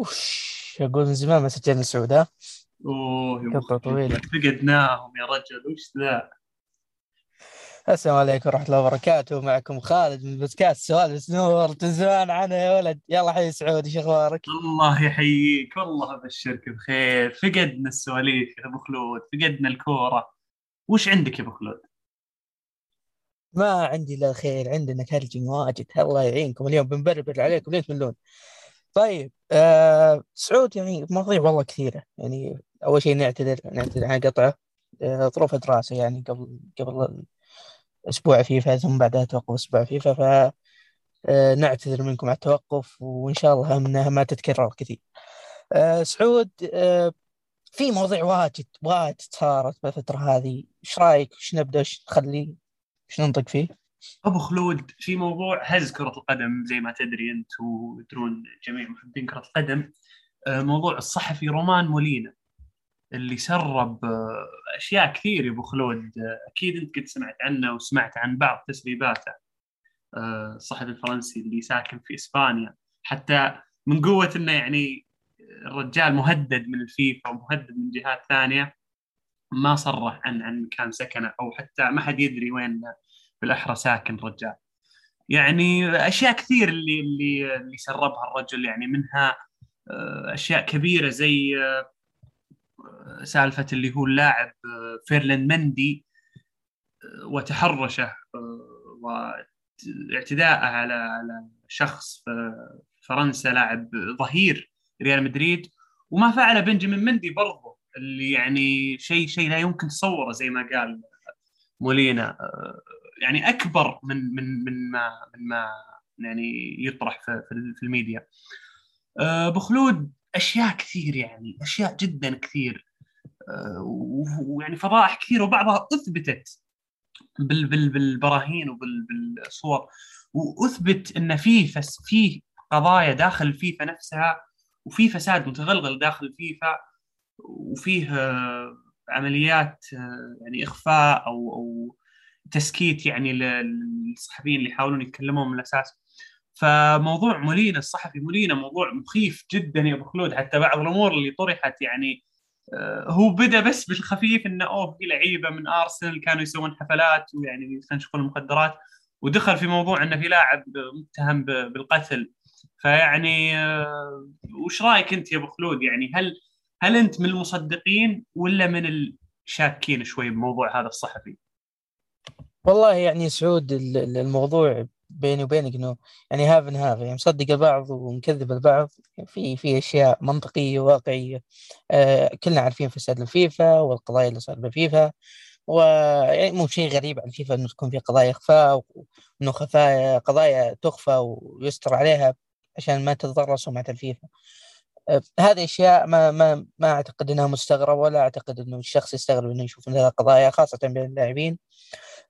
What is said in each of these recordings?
وش أقول من زمان ما سجلنا سعود ها اوه طويلة. فقدناهم يا رجل وش ذا؟ السلام عليكم ورحمة الله وبركاته معكم خالد من بودكاست سؤال بس نور من زمان عنها يا ولد؟ يلا حي سعود إيش أخبارك؟ الله يحييك والله أبشرك بخير. فقدنا السواليف يا أبو خلود فقدنا الكورة. وش عندك يا أبو خلود؟ ما عندي إلا الخير عندنا كرجي واجد. الله يعينكم اليوم بنبربر عليكم ليه تملون طيب آه سعود يعني مواضيع والله كثيرة. يعني أول شيء نعتذر نعتذر عن قطعة. آه ظروف دراسة يعني قبل قبل أسبوع فيفا ثم بعدها توقف أسبوع فيفا. ف آه نعتذر منكم على التوقف وإن شاء الله أنها ما تتكرر كثير. آه سعود آه في مواضيع واجد واجد صارت بالفترة هذه. إيش رأيك؟ إيش نبدأ؟ إيش نخلي؟ إيش ننطق فيه؟ أبو خلود في موضوع هز كرة القدم زي ما تدري أنت ويدرون جميع محبين كرة القدم. آه، موضوع الصحفي رومان مولينا اللي سرب آه، أشياء كثير يا أبو خلود. آه، أكيد أنت قد سمعت عنه وسمعت عن بعض تسريباته. الصحفي الفرنسي اللي ساكن في إسبانيا. حتى من قوة إنه يعني الرجال مهدد من الفيفا ومهدد من جهات ثانية ما صرح عن عن مكان سكنه أو حتى ما حد يدري وين بالأحرى ساكن الرجال يعني أشياء كثير اللي اللي اللي سربها الرجل. يعني منها آه، أشياء كبيرة زي آه، سالفة اللي هو اللاعب آه، فيرلاند مندي وتحرشه واعتداءه على على شخص فرنسا لاعب ظهير ريال مدريد. وما فعله بنجامين مندي برضه اللي يعني شيء شيء لا يمكن تصوره زي ما قال مولينا يعني أكبر من من من ما من ما يعني يطرح في في الميديا. آه، أبو خلود أشياء كثير يعني أشياء جدا كثير. آه، ويعني فضائح كثير وبعضها أثبتت بال بال بالبراهين وبالصور وأثبت إن في فس في قضايا داخل الفيفا نفسها وفي فساد متغلغل داخل الفيفا وفيه آه، عمليات يعني إخفاء أو أو تسكيت يعني للصحفيين اللي يحاولون يتكلمون من الأساس. فموضوع مولينا الصحفي مولينا موضوع مخيف جدا يا أبو خلود. حتى بعض الأمور اللي طرحت يعني آه، هو بدأ بس بالخفيف إنه أوه في لعيبة من أرسنال كانوا يسوون حفلات ويعني يستنشقون المخدرات. ودخل في موضوع إنه في لاعب متهم بالقتل. فيعني آه، وش رأيك أنت يا أبو خلود؟ يعني هل هل أنت من المصدقين ولا من الشاكين شوي بموضوع هذا الصحفي؟ والله يعني سعود الموضوع بيني وبينك إنه يعني half and half يعني مصدق البعض ومكذب البعض في في أشياء منطقية وواقعية. آه كلنا عارفين فساد الفيفا والقضايا اللي صار بالفيفا ويعني مو شيء غريب عن الفيفا إنه تكون في قضايا إخفاء وانه خفايا قضايا تخفى ويستر عليها عشان ما تتضرر سمعة الفيفا. آه هذه أشياء ما ما ما أعتقد إنها مستغرب ولا أعتقد إنه الشخص يستغرب إنه يشوف هذه القضايا خاصة بين اللاعبين.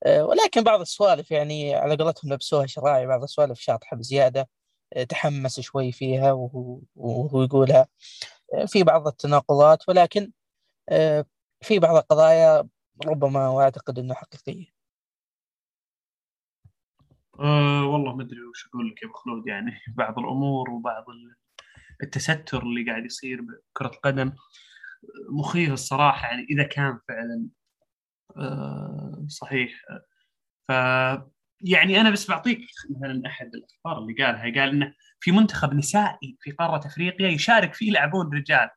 ولكن بعض السوالف يعني على قولتهم لبسوها شراعي بعض السوالف شاطحة بزيادة آه، تحمس شوي فيها وهو, يقولها آه، في بعض التناقضات ولكن في بعض القضايا ربما واعتقد إنه حقيقية. أه والله ما أدري وش أقول لك يا أبو خلود يعني بعض الأمور وبعض التستر اللي قاعد يصير بكرة القدم مخيف الصراحة يعني إذا كان فعلا آه، صحيح. ف يعني أنا بس بعطيك مثلا أحد الأخبار اللي قالها. قال إنه في منتخب نسائي في قارة أفريقيا يشارك فيه لاعبون رجال.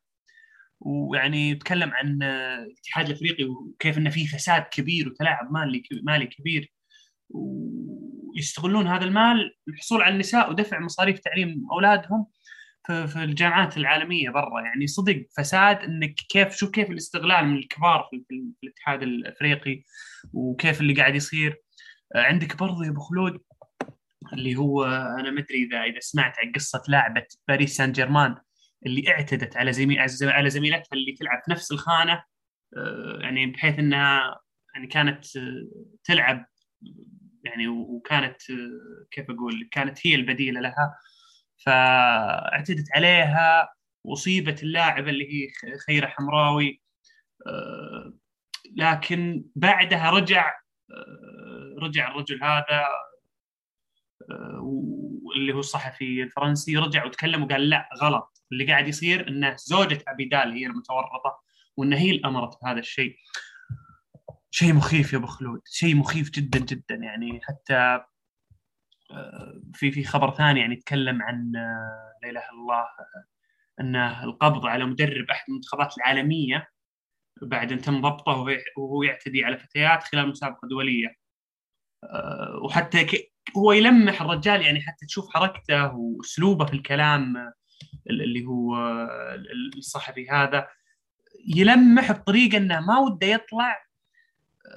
ويعني يتكلم عن الاتحاد الأفريقي وكيف إنه في فساد كبير وتلاعب مالي مالي كبير. ويستغلون هذا المال للحصول على النساء ودفع مصاريف تعليم أولادهم. في الجامعات العالمية برا. يعني صدق فساد إنك كيف شوف كيف الاستغلال من الكبار في, في الاتحاد الأفريقي وكيف اللي قاعد يصير. آه، عندك برضو يا أبو خلود اللي هو أنا ما أدري إذا إذا سمعت عن قصة لاعبة باريس سان جيرمان اللي اعتدت على زميل على زميلتها اللي تلعب في نفس الخانة. آه، يعني بحيث إنها يعني كانت آه، تلعب يعني وكانت كيف أقول كانت هي البديلة لها. فاعتدت عليها وأصيبت اللاعبه اللي هي خيره حمراوي. آه، لكن بعدها رجع آه، رجع الرجل هذا آه، اللي هو الصحفي الفرنسي رجع وتكلم وقال لا غلط. اللي قاعد يصير إنه زوجة أبيدال هي المتورطة وإن هي اللي أمرت بهذا الشيء. شيء مخيف يا أبو خلود. شيء مخيف جدا جدا يعني. حتى في في خبر ثاني يعني يتكلم عن آه، لا إله إلا الله آه، انه القبض على مدرب أحد المنتخبات العالمية بعد أن تم ضبطه وهو يعتدي على فتيات خلال مسابقة دولية. وحتى هو يلمح الرجال يعني حتى تشوف حركته وأسلوبه في الكلام اللي هو الصحفي هذا. يلمح بطريقة إنه ما وده يطلع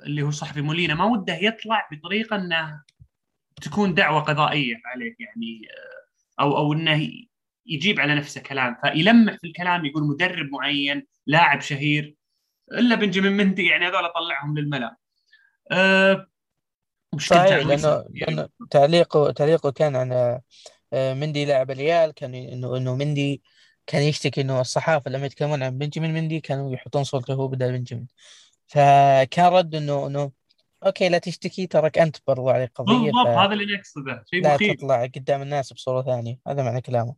اللي هو صحفي مولينا ما وده يطلع بطريقة إنه تكون دعوة قضائية عليه يعني أو أو إنه يجيب على نفسه كلام. فيلمح في الكلام يقول مدرب معين لاعب شهير إلا بنجامين مندي يعني هذول طلعهم للملأ. أه صحيح لأنه لأنه تعليقه تعليقه كان عن آه، مندي لاعب الريال كان إنه إنه مندي كان يشتكي إنه الصحافة لما يتكلمون عن بنجامين مندي كانوا يحطون صورته هو بدل بنجامين. فكان رد إنه إنه أوكي لا تشتكي ترك أنت برضو عليك قضية بالضبط ف... هذا اللي نقصده شيء لا مخيف. تطلع قدام الناس بصورة ثانية هذا معنى كلامه.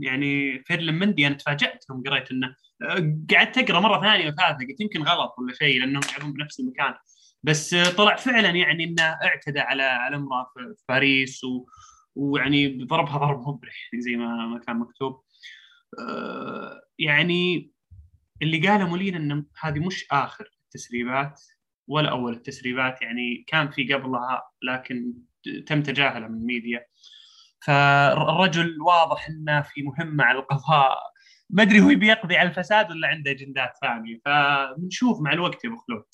يعني فيرلين مندي أنا تفاجأت يوم قريت إنه آه، قعدت أقرأ مرة ثانية وثالثة قلت يمكن غلط ولا شيء لأنهم يلعبون بنفس المكان. بس طلع فعلا يعني إنه اعتدى على على امرأة في باريس و... ويعني ضربها ضرب مبرح زي ما ما كان مكتوب. آه، يعني اللي قاله مولين ان هذه مش آخر التسريبات. ولا أول التسريبات يعني كان في قبلها لكن تم تجاهله من الميديا فالرجل واضح إنه في مهمة على القضاء. ما أدري هو بيقضي على الفساد ولا عنده اجندات ثانية. فبنشوف مع الوقت يا أبو خلود.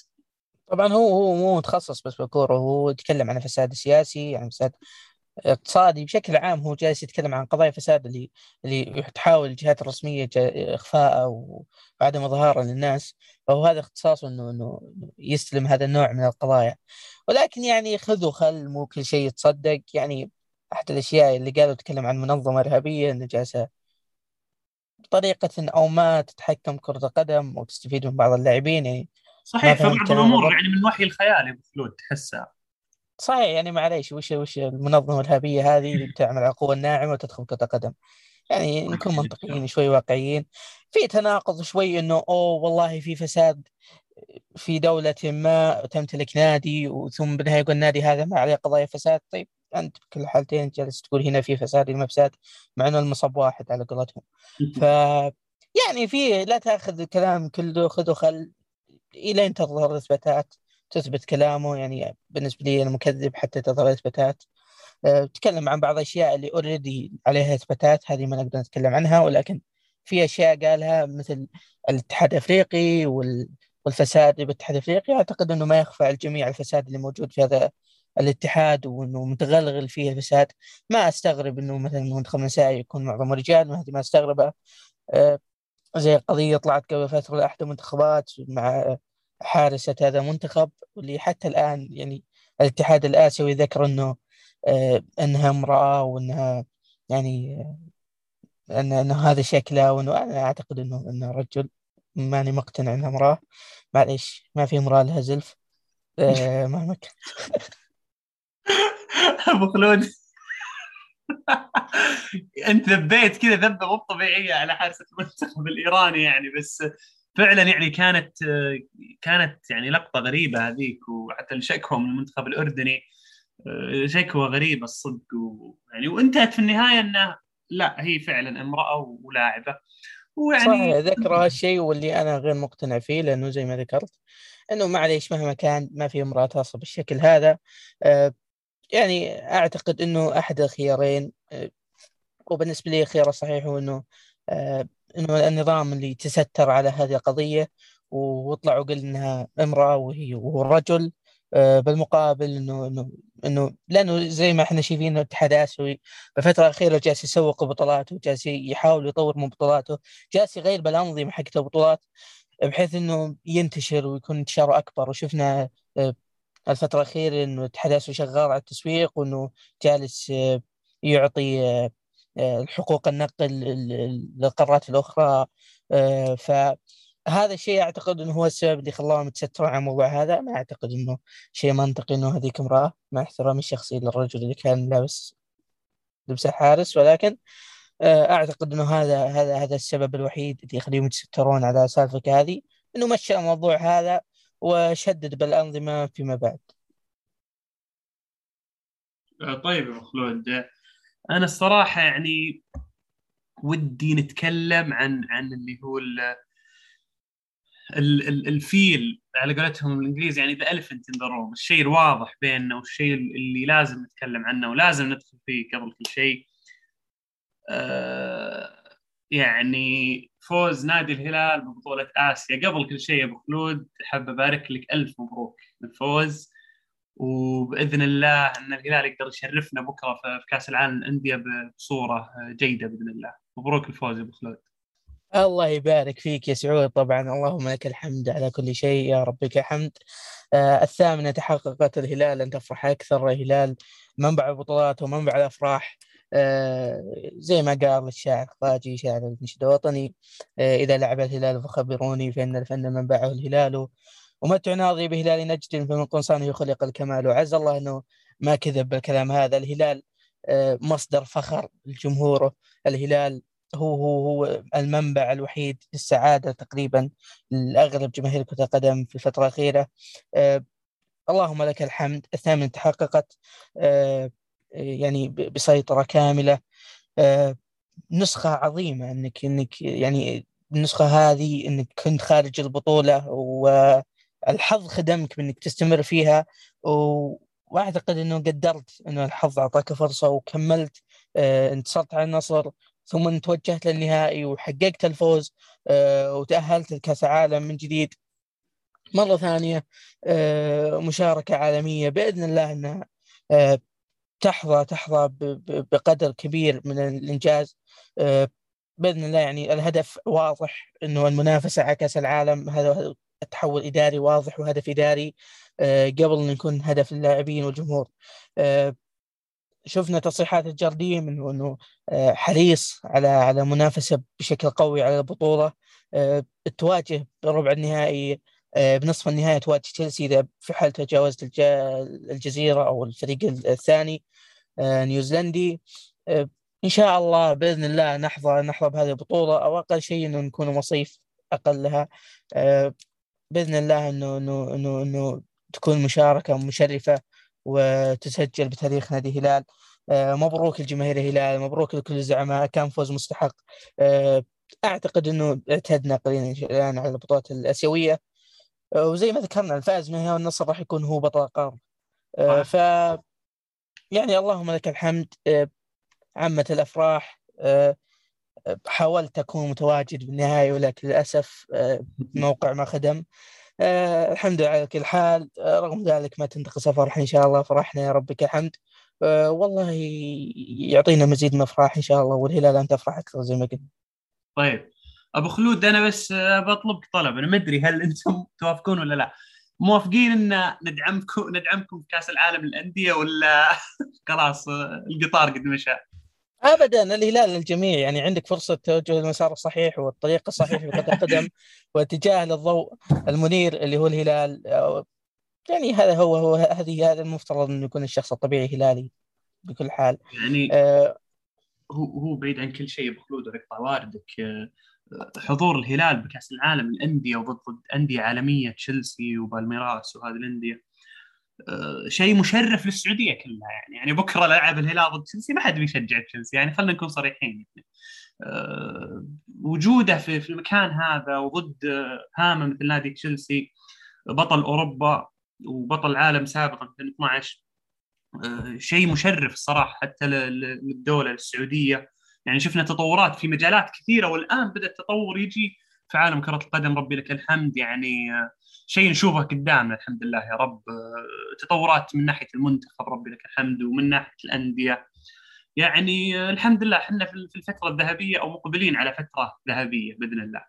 طبعا هو هو مو متخصص بس بالكورة هو يتكلم عن الفساد السياسي يعني فساد اقتصادي بشكل عام هو جالس يتكلم عن قضايا فساد اللي اللي تحاول الجهات الرسمية إخفاءه وعدم إظهاره للناس. فهو هذا اختصاصه إنه إنه يستلم هذا النوع من القضايا. ولكن يعني خذ وخل مو كل شيء يتصدق. يعني أحد الأشياء اللي قالوا تكلم عن منظمة إرهابية إنه جالسة بطريقة أو ما تتحكم كرة القدم وتستفيد من بعض اللاعبين. يعني صحيح فبعض الأمور يعني من وحي الخيال يا خلود تحسها. صحيح يعني معليش وش وش المنظمة الإرهابية هذه اللي بتعمل على القوه الناعمة وتدخل كرة قدم يعني نكون منطقيين شوي واقعيين. في تناقض شوي إنه أوه والله في فساد في دولة ما تمتلك نادي وثم بالنهاية يقول النادي هذا ما عليه قضايا فساد. طيب أنت بكل الحالتين جالس تقول هنا في فساد هنا فساد مع أنه المصب واحد على قولتهم. ف يعني في لا تأخذ الكلام كله خذ وخل إلى أن تظهر الإثباتات. تثبت كلامه يعني بالنسبة لي أنا مكذب حتى تظهر اثباتات أه، تكلم عن بعض الاشياء اللي اوريدي عليها إثباتات هذه ما نقدر نتكلم عنها ولكن في أشياء قالها مثل الاتحاد الأفريقي والفساد بالاتحاد الأفريقي. أعتقد إنه ما يخفى على الجميع الفساد اللي موجود في هذا الاتحاد وإنه متغلغل فيه الفساد. ما أستغرب إنه مثلا المنتخب النسائي يكون معظمه رجال ما ما استغربها أه، زي قضية طلعت قبل فترة لأحد المنتخبات مع حارسة هذا المنتخب واللي حتى الآن يعني الاتحاد الآسيوي ذكر أنه آه أنها امرأة وأنها يعني آه أن أنه هذا شكلها وأنه أنا أعتقد أنه أنه رجل ماني مقتنع أنها امرأة. معليش ما في امرأة لها زلف. آه ما مكان أبو خلود. أنت ذبيت كذا ذبة مو طبيعية على حارسه المنتخب الإيراني يعني بس فعلا يعني كانت كانت يعني لقطة غريبة هذيك وحتى الشكوى من المنتخب الأردني شكوى غريبة الصدق ويعني وانتهت في النهاية إنه لا هي فعلا امرأة ولاعبة. ويعني صحيح ذكر هالشيء واللي أنا غير مقتنع فيه لأنه زي ما ذكرت إنه معليش مهما كان ما في امرأة تصل بالشكل هذا. آه، يعني أعتقد إنه أحد الخيارين آه، وبالنسبة لي الخيار الصحيح هو إنه آه، انه النظام اللي تستر على هذه القضية وطلع وقال إنها امرأة وهي وهو رجل آه، بالمقابل انه انه إنه لأنه زي ما إحنا شايفين الاتحاد الآسيوي بالفترة الأخيرة جالس يسوق بطولاته جالس يحاول يطور من بطولاته جالس يغير بالأنظمة حقت البطولات بحيث إنه ينتشر ويكون انتشاره أكبر. وشفنا الفترة الأخيرة إنه الاتحاد الآسيوي شغال على التسويق وإنه جالس آه، يعطي آه، آه، حقوق النقل للقارات الأخرى فهذا الشيء أعتقد إنه هو السبب اللي خلاهم يتسترون على الموضوع هذا. ما أعتقد إنه شيء منطقي إنه هذيك امرأة مع احترامي الشخصي للرجل اللي كان لابس لبس الحارس ولكن أعتقد إنه هذا هذا هذا السبب الوحيد اللي يخليهم يتسترون على سالفه هذه. إنه مشى الموضوع هذا وشدد بالأنظمة فيما بعد. طيب يا خلود أنا الصراحة يعني ودي نتكلم عن عن اللي هو الفيل على قولتهم الانجليزي يعني the elephant in the room الشيء الواضح بيننا والشيء اللي لازم نتكلم عنه ولازم ندخل فيه قبل كل شيء. آه يعني فوز نادي الهلال ببطولة آسيا قبل كل شيء أبو خلود. حاب أبارك لك. ألف مبروك. الفوز. وبإذن الله أن الهلال يقدر يشرفنا بكرة في كأس العالم للأندية بصورة جيدة بإذن الله. مبروك الفوز أبو خلود. الله يبارك فيك يا سعود. طبعا اللهم لك الحمد على كل شيء يا رب لك الحمد آه الثامنة تحققت الهلال أن تفرح أكثر الهلال منبع البطولات ومنبع الأفراح. آه زي ما قال الشاعر خواجي شاعر النشيد الوطني. آه إذا لعب الهلال فخبروني فإن الفن منبعه الهلال. ومتع ناظري بهلال نجد فمن قنصانه خلق الكمال. وعز الله أنه ما كذب بالكلام هذا. الهلال آه مصدر فخر لجمهوره الهلال هو هو هو المنبع الوحيد للسعادة تقريبا لأغلب جماهير كرة القدم في الفترة الأخيرة. آه اللهم لك الحمد. الثامن تحققت آه يعني بسيطرة كاملة. آه نسخة عظيمة إنك إنك يعني النسخة هذه إنك كنت خارج البطولة والحظ خدمك بإنك تستمر فيها و... وأعتقد إنه قدرت إنه الحظ أعطاك فرصة وكملت آه انتصرت على النصر ثم توجهت للنهائي وحققت الفوز آه وتأهلت لكأس العالم من جديد. مرة ثانية آه مشاركة عالمية بإذن الله أنها آه تحظى تحظى بقدر كبير من الإنجاز. آه، بإذن الله يعني الهدف واضح إنه المنافسة على كأس العالم هذا تحول إداري واضح وهدف إداري آه، قبل أن يكون هدف اللاعبين والجمهور. آه، شفنا تصريحات الجارديم انه إنه حريص على على منافسة بشكل قوي على البطولة. تواجه بربع النهائي بنصف النهائي تواجه تشيلسي إذا في حال تجاوزت الجزيرة أو الفريق الثاني نيوزيلندي. إن شاء الله بإذن الله نحظى نحظى بهذه البطولة. أو أقل شيء إنه نكون مصيف اقلها بإذن الله إنه إنه إنه إنه تكون مشاركة مشرفه وتسجل بتاريخ نادي الهلال مبروك لجماهير الهلال مبروك لكل الزعماء. كان فوز مستحق. أعتقد إنه اعتدنا قليلا الان على البطولات الآسيوية. وزي ما ذكرنا الفائز منها والنصر راح يكون هو بطل القرن ف يعني اللهم لك الحمد. عمت الأفراح. حاولت أكون متواجد بالنهاية ولكن للأسف الموقع ما خدم. الحمد لله على كل حال. رغم ذلك ما تنتقص فرح إن شاء الله فرحنا يا ربك الحمد والله يعطينا مزيد من أفراح إن شاء الله والهلال ان تفرح أكثر زي ما قلنا. طيب. أبو خلود أنا بس بطلبك طلب. أنا ما أدري هل أنتم توافقون ولا لا. موافقين إن ندعمكم ندعمكم في كأس العالم للأندية ولا خلاص القطار قد مشى. ابدا الهلال للجميع. يعني عندك فرصة توجه المسار الصحيح والطريق الصحيح في كره القدم واتجاه للضوء المنير اللي هو الهلال. يعني هذا هو هو هذه هذا المفترض انه يكون الشخص الطبيعي هلالي بكل حال. يعني آه هو هو بعيد عن كل شيء ابو خلود ويقطع واردك. آه حضور الهلال بكأس العالم الانديه وضد أندية عالمية تشيلسي وبالميراس وهذه الأندية شيء مشرف للسعودية كلها يعني. يعني بكرة لعب الهلال ضد تشيلسي ما حد بيشجع تشيلسي يعني. خلينا نكون صريحين يعني. أه وجوده في, في المكان هذا وضد هامه مثل نادي تشيلسي بطل أوروبا وبطل العالم سابقا في 2012 أه شيء مشرف الصراحه حتى للدولة للسعوديه يعني شفنا تطورات في مجالات كثيرة والآن بدأ التطور يجي في عالم كرة القدم ربي لك الحمد. يعني شيء نشوفه قدامنا الحمد لله يا رب. تطورات من ناحية المنتخب ربي لك الحمد. ومن ناحية الأندية يعني الحمد لله إحنا في الفترة الذهبية أو مقبلين على فترة ذهبية بإذن الله.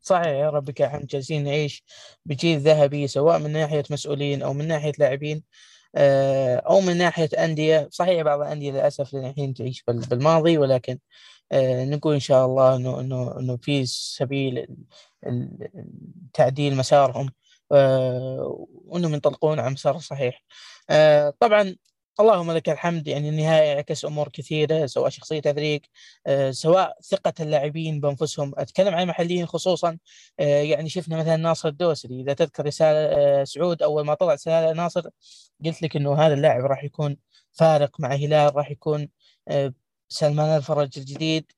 صحيح يا ربك الحمد جالسين نعيش بجيل ذهبي سواء من ناحية مسؤولين أو من ناحية لاعبين. آه، أو من ناحية أندية صحيح بعض الأندية للأسف الحين تعيش بالماضي ولكن آه، نقول إن شاء الله إنه إنه إنه في سبيل تعديل مسارهم آه، وإنهم ينطلقون على مسار صحيح. طبعا اللهم لك الحمد يعني النهاية عكس أمور كثيرة سواء شخصية الفريق آه، سواء ثقة اللاعبين بأنفسهم. أتكلم عن المحليين خصوصا آه، يعني شفنا مثلا ناصر الدوسري. إذا تذكر رسالة آه، سعود أول ما طلع رسالة ناصر قلت لك إنه هذا اللاعب راح يكون فارق مع هلال راح يكون سلمان الفرج الجديد.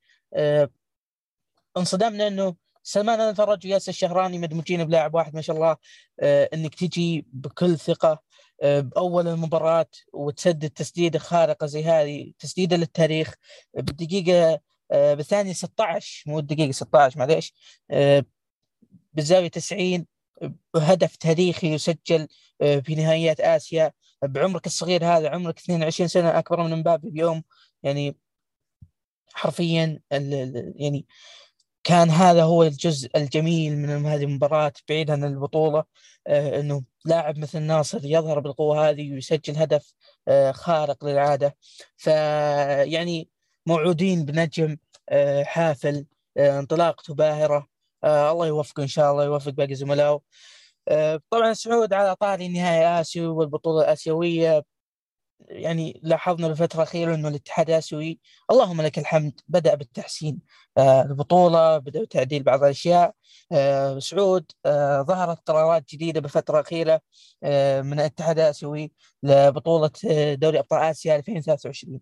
انصدمنا إنه سلمان الفرج وياسر الشهراني مدموجين بلاعب واحد ما شاء الله إنك تجي بكل ثقة بأول المباراة وتسدد تسديده خارقه زي هذه تسديده للتاريخ بالدقيقه آه، بالثانية 16 مو الدقيقه 16 معليش آه، بالزاوية 90 هدف تاريخي يسجل آه، في نهائيات آسيا. بعمرك الصغير هذا عمرك 22 سنة أكبر من مبابي بيوم. يعني حرفيا يعني كان هذا هو الجزء الجميل من هذه المباراة بعيد عن البطولة آه إنه لاعب مثل ناصر يظهر بالقوة هذه ويسجل هدف آه خارق للعادة. فيعني موعودين بنجم آه حافل انطلاقته باهرة. الله يوفقه إن شاء الله يوفق باقي زملائه. طبعا سعود على طاري نهائي اسيو والبطولة الآسيوية. يعني لاحظنا بالفترة الأخيرة أنه الاتحاد الآسيوي اللهم لك الحمد بدأ بالتحسين. آه البطولة بدأ بتعديل بعض الأشياء. آه سعود آه ظهرت قرارات جديدة بالفترة الأخيرة آه من الاتحاد الآسيوي لبطولة آه، دوري أبطال آسيا 2023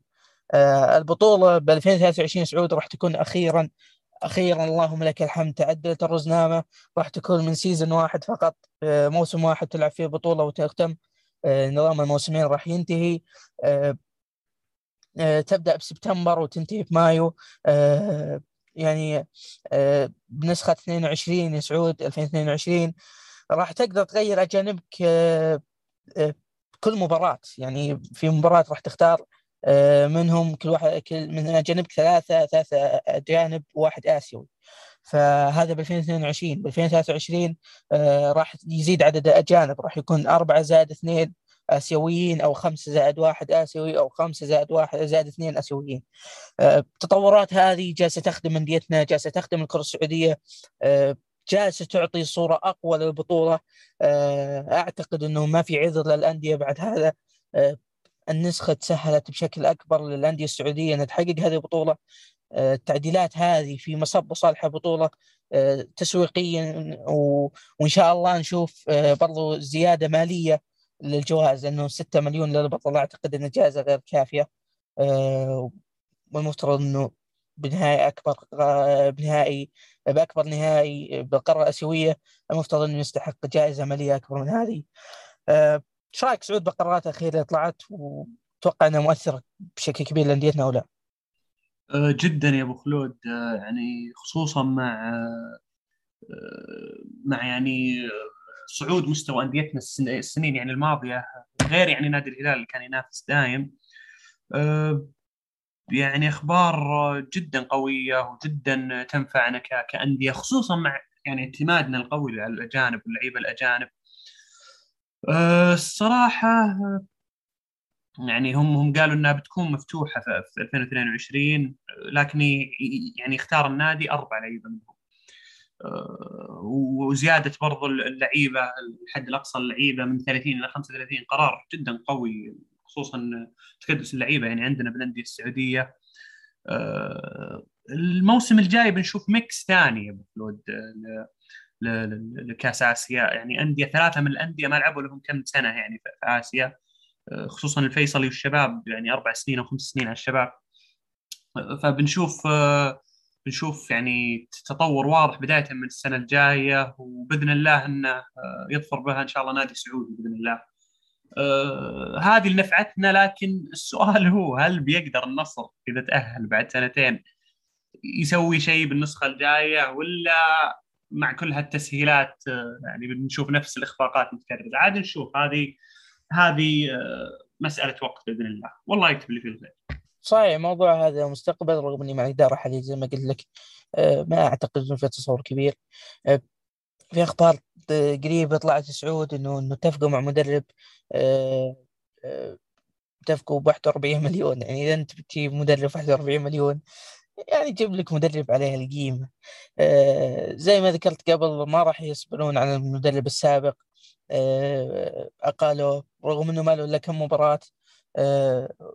آه البطولة ب 2023 سعود راح تكون أخيرا أخيرا اللهم لك الحمد. تعدلت الرزنامه راح تكون من سيزون واحد فقط. آه، موسم واحد تلعب فيه بطولة وتختم نظام الموسمين راح ينتهي. آه، آه، تبدأ بسبتمبر وتنتهي بمايو. يعني بنسخة 22 يا سعود 2022 راح تقدر تغير أجانبك كل مباراة. يعني في مباراة راح تختار منهم كل واحد كل من أجانبك ثلاثة ثلاثة أجانب وواحد آسيوي. فهذا ب 2022 ب 2023 آه راح يزيد عدد الأجانب. راح يكون أربعة زائد اثنين آسيويين أو خمسة زائد واحد آسيوي أو خمسة زائد واحد زائد اثنين آسيويين. آه التطورات هذه جالسة تخدم انديتنا جالسة تخدم الكرة السعودية آه جالسة تعطي صورة أقوى للبطولة. آه أعتقد إنه ما في عذر للأندية بعد هذا. النسخة تسهلت بشكل أكبر للأندية السعودية إنها تحقق هذه البطولة. التعديلات هذه في مصب وصالح البطولة آه، تسويقيا وإن شاء الله نشوف آه، برضو زيادة مالية للجوائز لأنه 6 مليون للبطل أعتقد أنه جائزة غير كافية. آه، والمفترض أنه بنهائي أكبر بنهائي بأكبر نهائي بالقارة الآسيوية المفترض أنه يستحق جائزة مالية أكبر من هذه. إيش رأيك سعود بالقرارات الأخيرة اللي طلعت؟ وتوقع إنها مؤثرة بشكل كبير لأنديتنا أو لا؟ آه، جدا يا أبو خلود. آه، يعني خصوصا مع آه، مع يعني صعود مستوى أنديتنا السنين يعني الماضية غير يعني نادي الهلال اللي كان ينافس دايم. يعني أخبار جدا قوية وجدا تنفعنا كأندية خصوصا مع يعني اعتمادنا القوي على الأجانب واللعيبة الأجانب. الصراحة يعني هم هم قالوا إنها بتكون مفتوحة في 2022 لكن يعني اختار النادي أربع لعيبة منهم. آه، وزيادة برضو اللعيبة الحد الأقصى اللعيبة من 30 إلى 35 قرار جدا قوي خصوصا تكدس اللعيبة. يعني عندنا بالانديه السعودية. آه، الموسم الجاي بنشوف ميكس ثاني يا أبو خلود لكأس آسيا. يعني انديه ثلاثة من الأندية ما لعبوا لهم كم سنة يعني في آسيا. خصوصا الفيصلي والشباب يعني أربع سنين أو خمس سنين على الشباب فبنشوف بنشوف يعني تطور واضح بداية من السنة الجاية وبإذن الله إنه يظفر بها إن شاء الله نادي سعودي بإذن الله. آه هذه اللي نفعتنا لكن السؤال هو هل بيقدر النصر إذا تأهل بعد سنتين يسوي شيء بالنسخة الجاية ولا مع كل هالتسهيلات يعني بنشوف نفس الإخفاقات متكررة عاد نشوف هذه هذه آه، مسألة وقت بإذن الله. والله يكتب لي فيه الخير صحيح موضوع هذا مستقبل رغم إني مع الاداره حاليا زي ما قلت لك آه، ما أعتقد إنه في تصور كبير. آه، في أخبار قريبه طلعت سعود إنه إنه اتفقوا مع مدرب اتفقوا ب 41 مليون. يعني إذا أنت بتجيب مدرب 41 مليون يعني جيب لك مدرب عليه القيمة. زي ما ذكرت قبل ما راح يصبرون على المدرب السابق. آه، اقالوه رغم إنه ما له إلا كم مباراة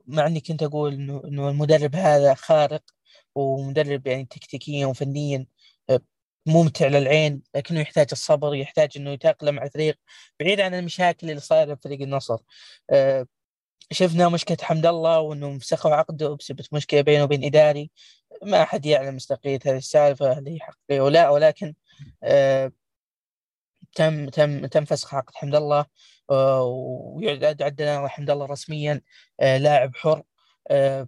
مع إني كنت أقول إنه المدرب هذا خارق ومدرب يعني تكتيكيا وفنيا ممتع للعين لكنه يحتاج الصبر يحتاج إنه يتأقلم مع الفريق بعيد عن المشاكل اللي صايرة في فريق النصر. شفنا مشكلة حمد الله وإنه مسخوا عقده بسبب مشكلة بينه وبين إداري. ما أحد يعلم مصداقية هذه السالفة هل هي حقيقية ولا لا ولكن آه تم تم تم فسخ عقد حمد الله آه ويعد عندنا حمد الله رسميا آه لاعب حر آه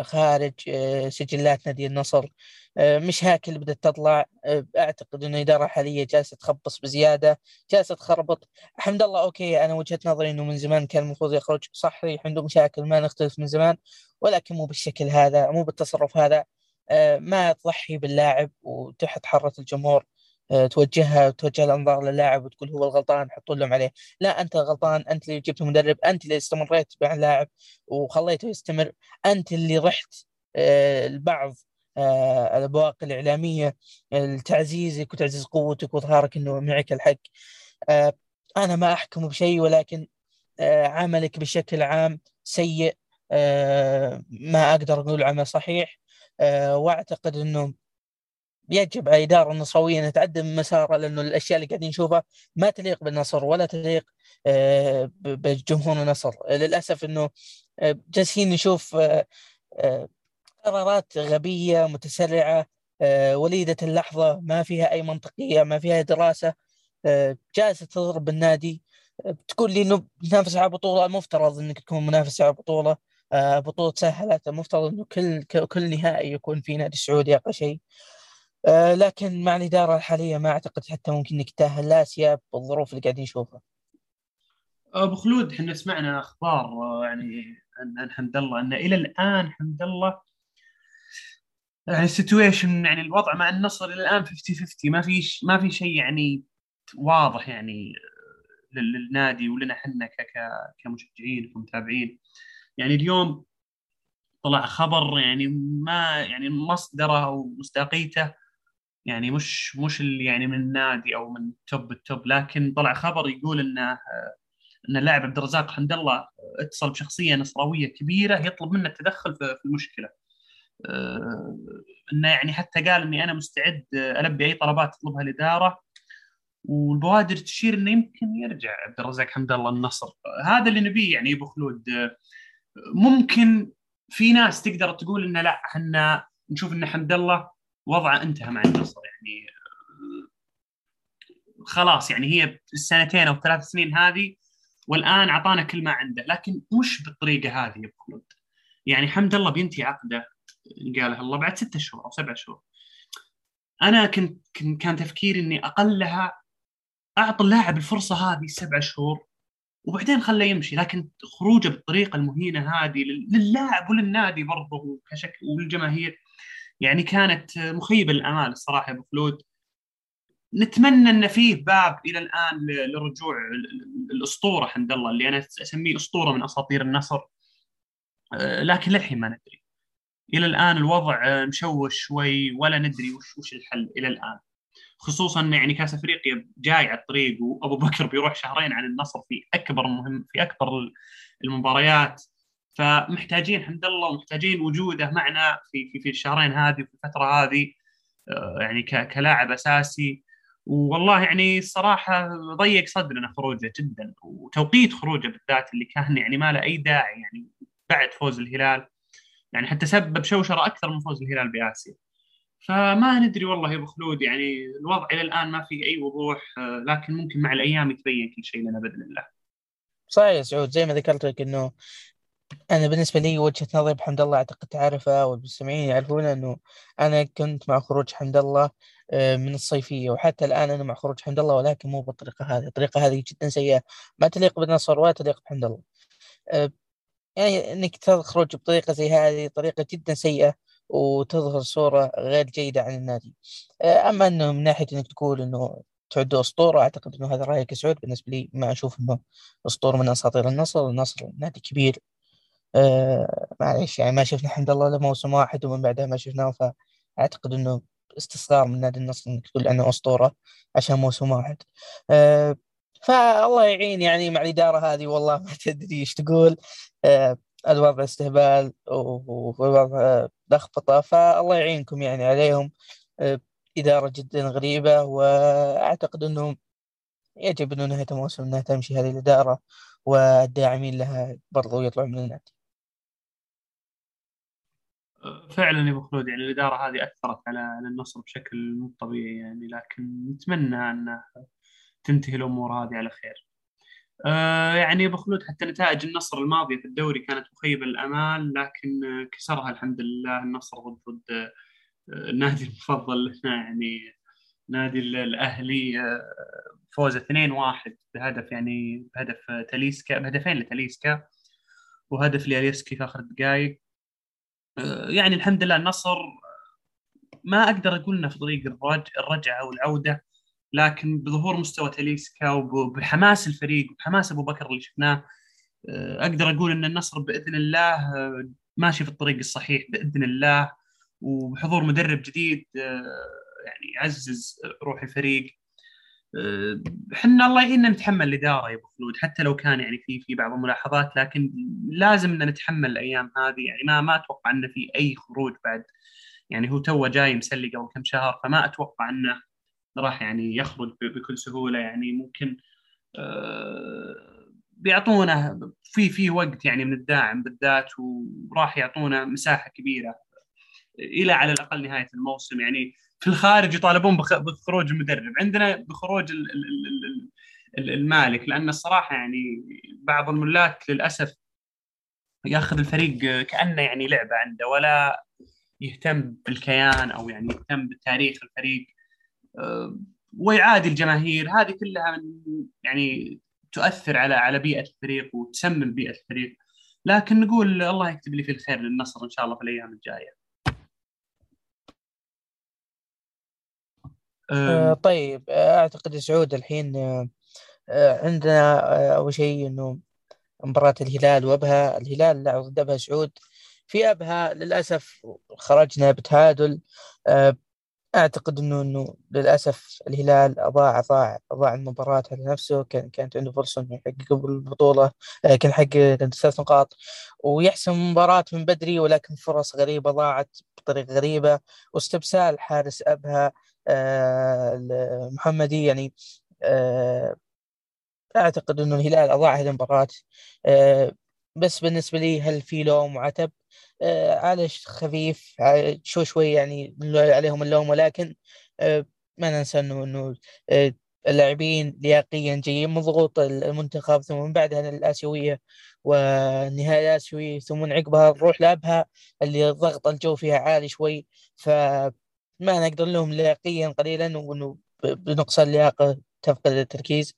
خارج سجلات نادي النصر. مش هاك اللي بدأت تطلع. أعتقد إنه الاداره الحاليه جالسة تخبص بزيادة جالسة تخربط. الحمد لله أوكي أنا وجهة نظري إنه من زمان كان المفروض يخرج. صحيح عنده مشاكل ما نختلف من زمان ولكن مو بالشكل هذا مو بالتصرف هذا. ما تضحي باللاعب وتحت حرة الجمهور. توجهها وتوجه الأنظار للاعب وتقول هو الغلطان حطوا لهم عليه. لا أنت غلطان أنت اللي جبت مدرب أنت اللي استمريت مع اللاعب وخليته يستمر. أنت اللي رحت آه، البعض آه، الأبواق الإعلامية لتعزيزك وتعزيز قوتك وإظهارك إنه معك الحق. أنا ما أحكم بشيء ولكن عملك بشكل عام سيء. ما أقدر أقول عمل صحيح. وأعتقد إنه يجب على الاداره النصراويه أن تعدل مسارها لأنه الأشياء اللي قاعدين نشوفها ما تليق بالنصر ولا تليق آه، بجمهور النصر. للأسف إنه آه، جالسين نشوف آه، قرارات غبية متسرعة وليدة اللحظة ما فيها أي منطقية ما فيها دراسة جالسة تضرب النادي تقول لي إنه بتنافس على بطوله المفترض إنك تكون منافس على بطوله بطولة سهلت المفترض إنه كل كل نهائي يكون في نادي سعودي أقل شيء. لكن مع الإدارة الحالية ما أعتقد حتى ممكن انك تاهل لاسيا بالظروف اللي قاعدين نشوفها. أبو خلود إحنا سمعنا أخبار آه، يعني عن حمد الله أن إلى الآن حمد الله يعني السيتويشن يعني الوضع مع النصر إلى الآن 50 50 ما في ما في شيء يعني واضح يعني آه، للنادي ولنا إحنا كمشجعين ومتابعين يعني اليوم طلع خبر يعني ما يعني مصدره أو مصداقيته يعني مش مش يعني من النادي أو من توب التوب لكن طلع خبر يقول إنه إن اللاعب عبد الرزاق حمد الله اتصل بشخصية نصراوية كبيرة يطلب منه التدخل في المشكلة. آه، إنه يعني حتى قال إني أنا مستعد ألبي أي طلبات تطلبها الإدارة. والبوادر تشير إنه يمكن يرجع عبد الرزاق حمد الله النصر. هذا اللي نبيه يعني أبو خلود. ممكن في ناس تقدر تقول إنه لا إحنا نشوف إن حمد الله وضعه انتهى مع النصر يعني خلاص يعني هي السنتين أو الثلاث سنين هذه والآن أعطانا كل ما عنده لكن مش بالطريقة هذه يا يعني حمد الله بينتهي عقده قالها الله بعد ستة شهور أو سبعة شهور. أنا كنت كان تفكيري إني أقلها أعطي اللاعب الفرصة هذه سبعة شهور وبعدين خله يمشي. لكن خروجه بالطريقة المهينة هذه للاعب وللنادي برضه كشكل وللجماهير يعني كانت مخيبة للامال الصراحة يا أبو خلود. نتمنى إن فيه باب إلى الآن لرجوع الأسطورة حمد الله اللي أنا أسميه أسطورة من أساطير النصر. آه، لكن للحين ما ندري. إلى الآن الوضع مشوش شوي ولا ندري وش وش الحل إلى الآن. خصوصا يعني كأس أفريقيا جاي على الطريق وأبو بكر بيروح شهرين عن النصر في أكبر مهم في أكبر المباريات. فمحتاجين حمد الله ومحتاجين وجوده معنا في في في الشهرين هذه في الفترة هذه آه، يعني كلاعب أساسي. والله يعني الصراحه ضيق صدرنا خروجه جدا وتوقيت خروجه بالذات اللي كان يعني ما له أي داعي يعني بعد فوز الهلال. يعني حتى سبب شوشرة أكثر من فوز الهلال بآسيا. فما ندري والله يا أبو خلود يعني الوضع إلى الآن ما في أي وضوح آه، لكن ممكن مع الأيام يتبين كل شيء لنا بإذن الله. صحيح سعود زي ما ذكرت لك إنه أنا بالنسبة لي وجهة نظري بحمد الله أعتقد تعرفها والمستمعين يعرفون إنه أنا كنت مع خروج حمد الله آه، من الصيفية وحتى الآن أنا مع خروج حمد الله ولكن مو بالطريقة هذه، الطريقة هذه جدا سيئة ما تليق بالنصر ولا تليق بحمد الله. آه، يعني إنك تخرج بطريقة زي هذه طريقة جدا سيئة وتظهر صورة غير جيدة عن النادي. آه، أما إنه من ناحية إنك تقول إنه تعده أسطورة أعتقد إنه هذا رأيك سعود بالنسبة لي ما أشوف إنه أسطورة من أساطير النصر، النصر نادي كبير آه معليش يعني ما شفنا الحمد لله إلا موسم واحد ومن بعدها ما شفناه فأعتقد إنه استصغار من نادي النصر إنك تقول عنه أسطورة عشان موسم واحد. آه فالله يعين يعني مع الإدارة هذه والله ما تدري إيش تقول. آه الوضع استهبال والوضع لخبطة فالله يعينكم يعني عليهم. إدارة جدا غريبة وأعتقد أنه يجب أنه نهاية الموسم أنها تمشي هذه الإدارة والداعمين لها برضو يطلعوا من النادي. فعلا يا أبو خلود يعني الإدارة هذه أثرت على على النصر بشكل مو طبيعي يعني لكن نتمنى ان تنتهي الأمور هذه على خير. آه يعني أبو خلود حتى نتائج النصر الماضيه في الدوري كانت مخيبة للامال لكن كسرها الحمد لله النصر ضد ضد آه، النادي المفضل لنا يعني نادي الأهلي آه، فوز 2-1 بهدف يعني بهدف تاليسكا بهدفين لتاليسكا وهدف لاليسكي في آخر الدقائق يعني الحمد لله النصر ما أقدر أقول إنه في طريق الرجعة والعوده لكن بظهور مستوى تاليسكا وبحماس الفريق وبحماس أبو بكر اللي شفناه آه، أقدر أقول إن النصر بإذن الله آه، ماشي في الطريق الصحيح بإذن الله وبحضور مدرب جديد يعني يعزز روح الفريق. إحنا الله يعيننا نتحمل الإدارة يا أبو خلود حتى لو كان يعني في في بعض الملاحظات لكن لازم أن نتحمل الأيام هذه. يعني ما ما أتوقع انه في أي خروج بعد. يعني هو تو جاي مسلي قبل كم شهر فما أتوقع أنه راح يعني يخرج بكل سهولة. يعني ممكن آه، بيعطونا في في وقت يعني من الداعم بالذات وراح يعطونا مساحة كبيرة إلى على الأقل نهاية الموسم. يعني في الخارج يطالبون بخروج المدرب. عندنا بخروج المالك لأن الصراحة يعني بعض الملاك للأسف ياخذ الفريق كأنه يعني لعبة عنده ولا يهتم بالكيان أو يعني يهتم بتاريخ الفريق. آه، ويعادي الجماهير. هذه كلها من يعني تؤثر على على بيئة الفريق وتسمم بيئة الفريق. لكن نقول الله يكتب لي في الخير للنصر إن شاء الله في الأيام الجاية. آه طيب آه، أعتقد سعود الحين آه, عندنا أول شيء إنه مباراة الهلال وأبها. الهلال لعب ضد أبها سعود. في أبها للأسف خرجنا بتعادل أعتقد إنه إنه للأسف الهلال أضاع أضاع أضاع المباراة على نفسه. كان كانت عنده فرصة إنه يحقق البطولة آه، كان حقق ثلاث نقاط. ويحسم المباراه من بدري ولكن فرص غريبة ضاعت بطريقة غريبة. واستبسال حارس أبها المحمدي يعني آه، أعتقد إنه الهلال أضاع هذه المباراة. آه، بس بالنسبة لي هل في لوم وعتب؟ آه، عالج خفيف شوي شوي يعني عليهم اللوم ولكن ما ننسى إنه إنه اللاعبين لياقيا جيدين من ضغوط المنتخب ثم من بعدها الآسيوية والنهائي الآسيوي ثم من عقبها نروح لأبها اللي ضغط الجو فيها عالي شوي. ف ما نقدر لهم لياقيا قليلا وانه بنقص اللياقه تفقد التركيز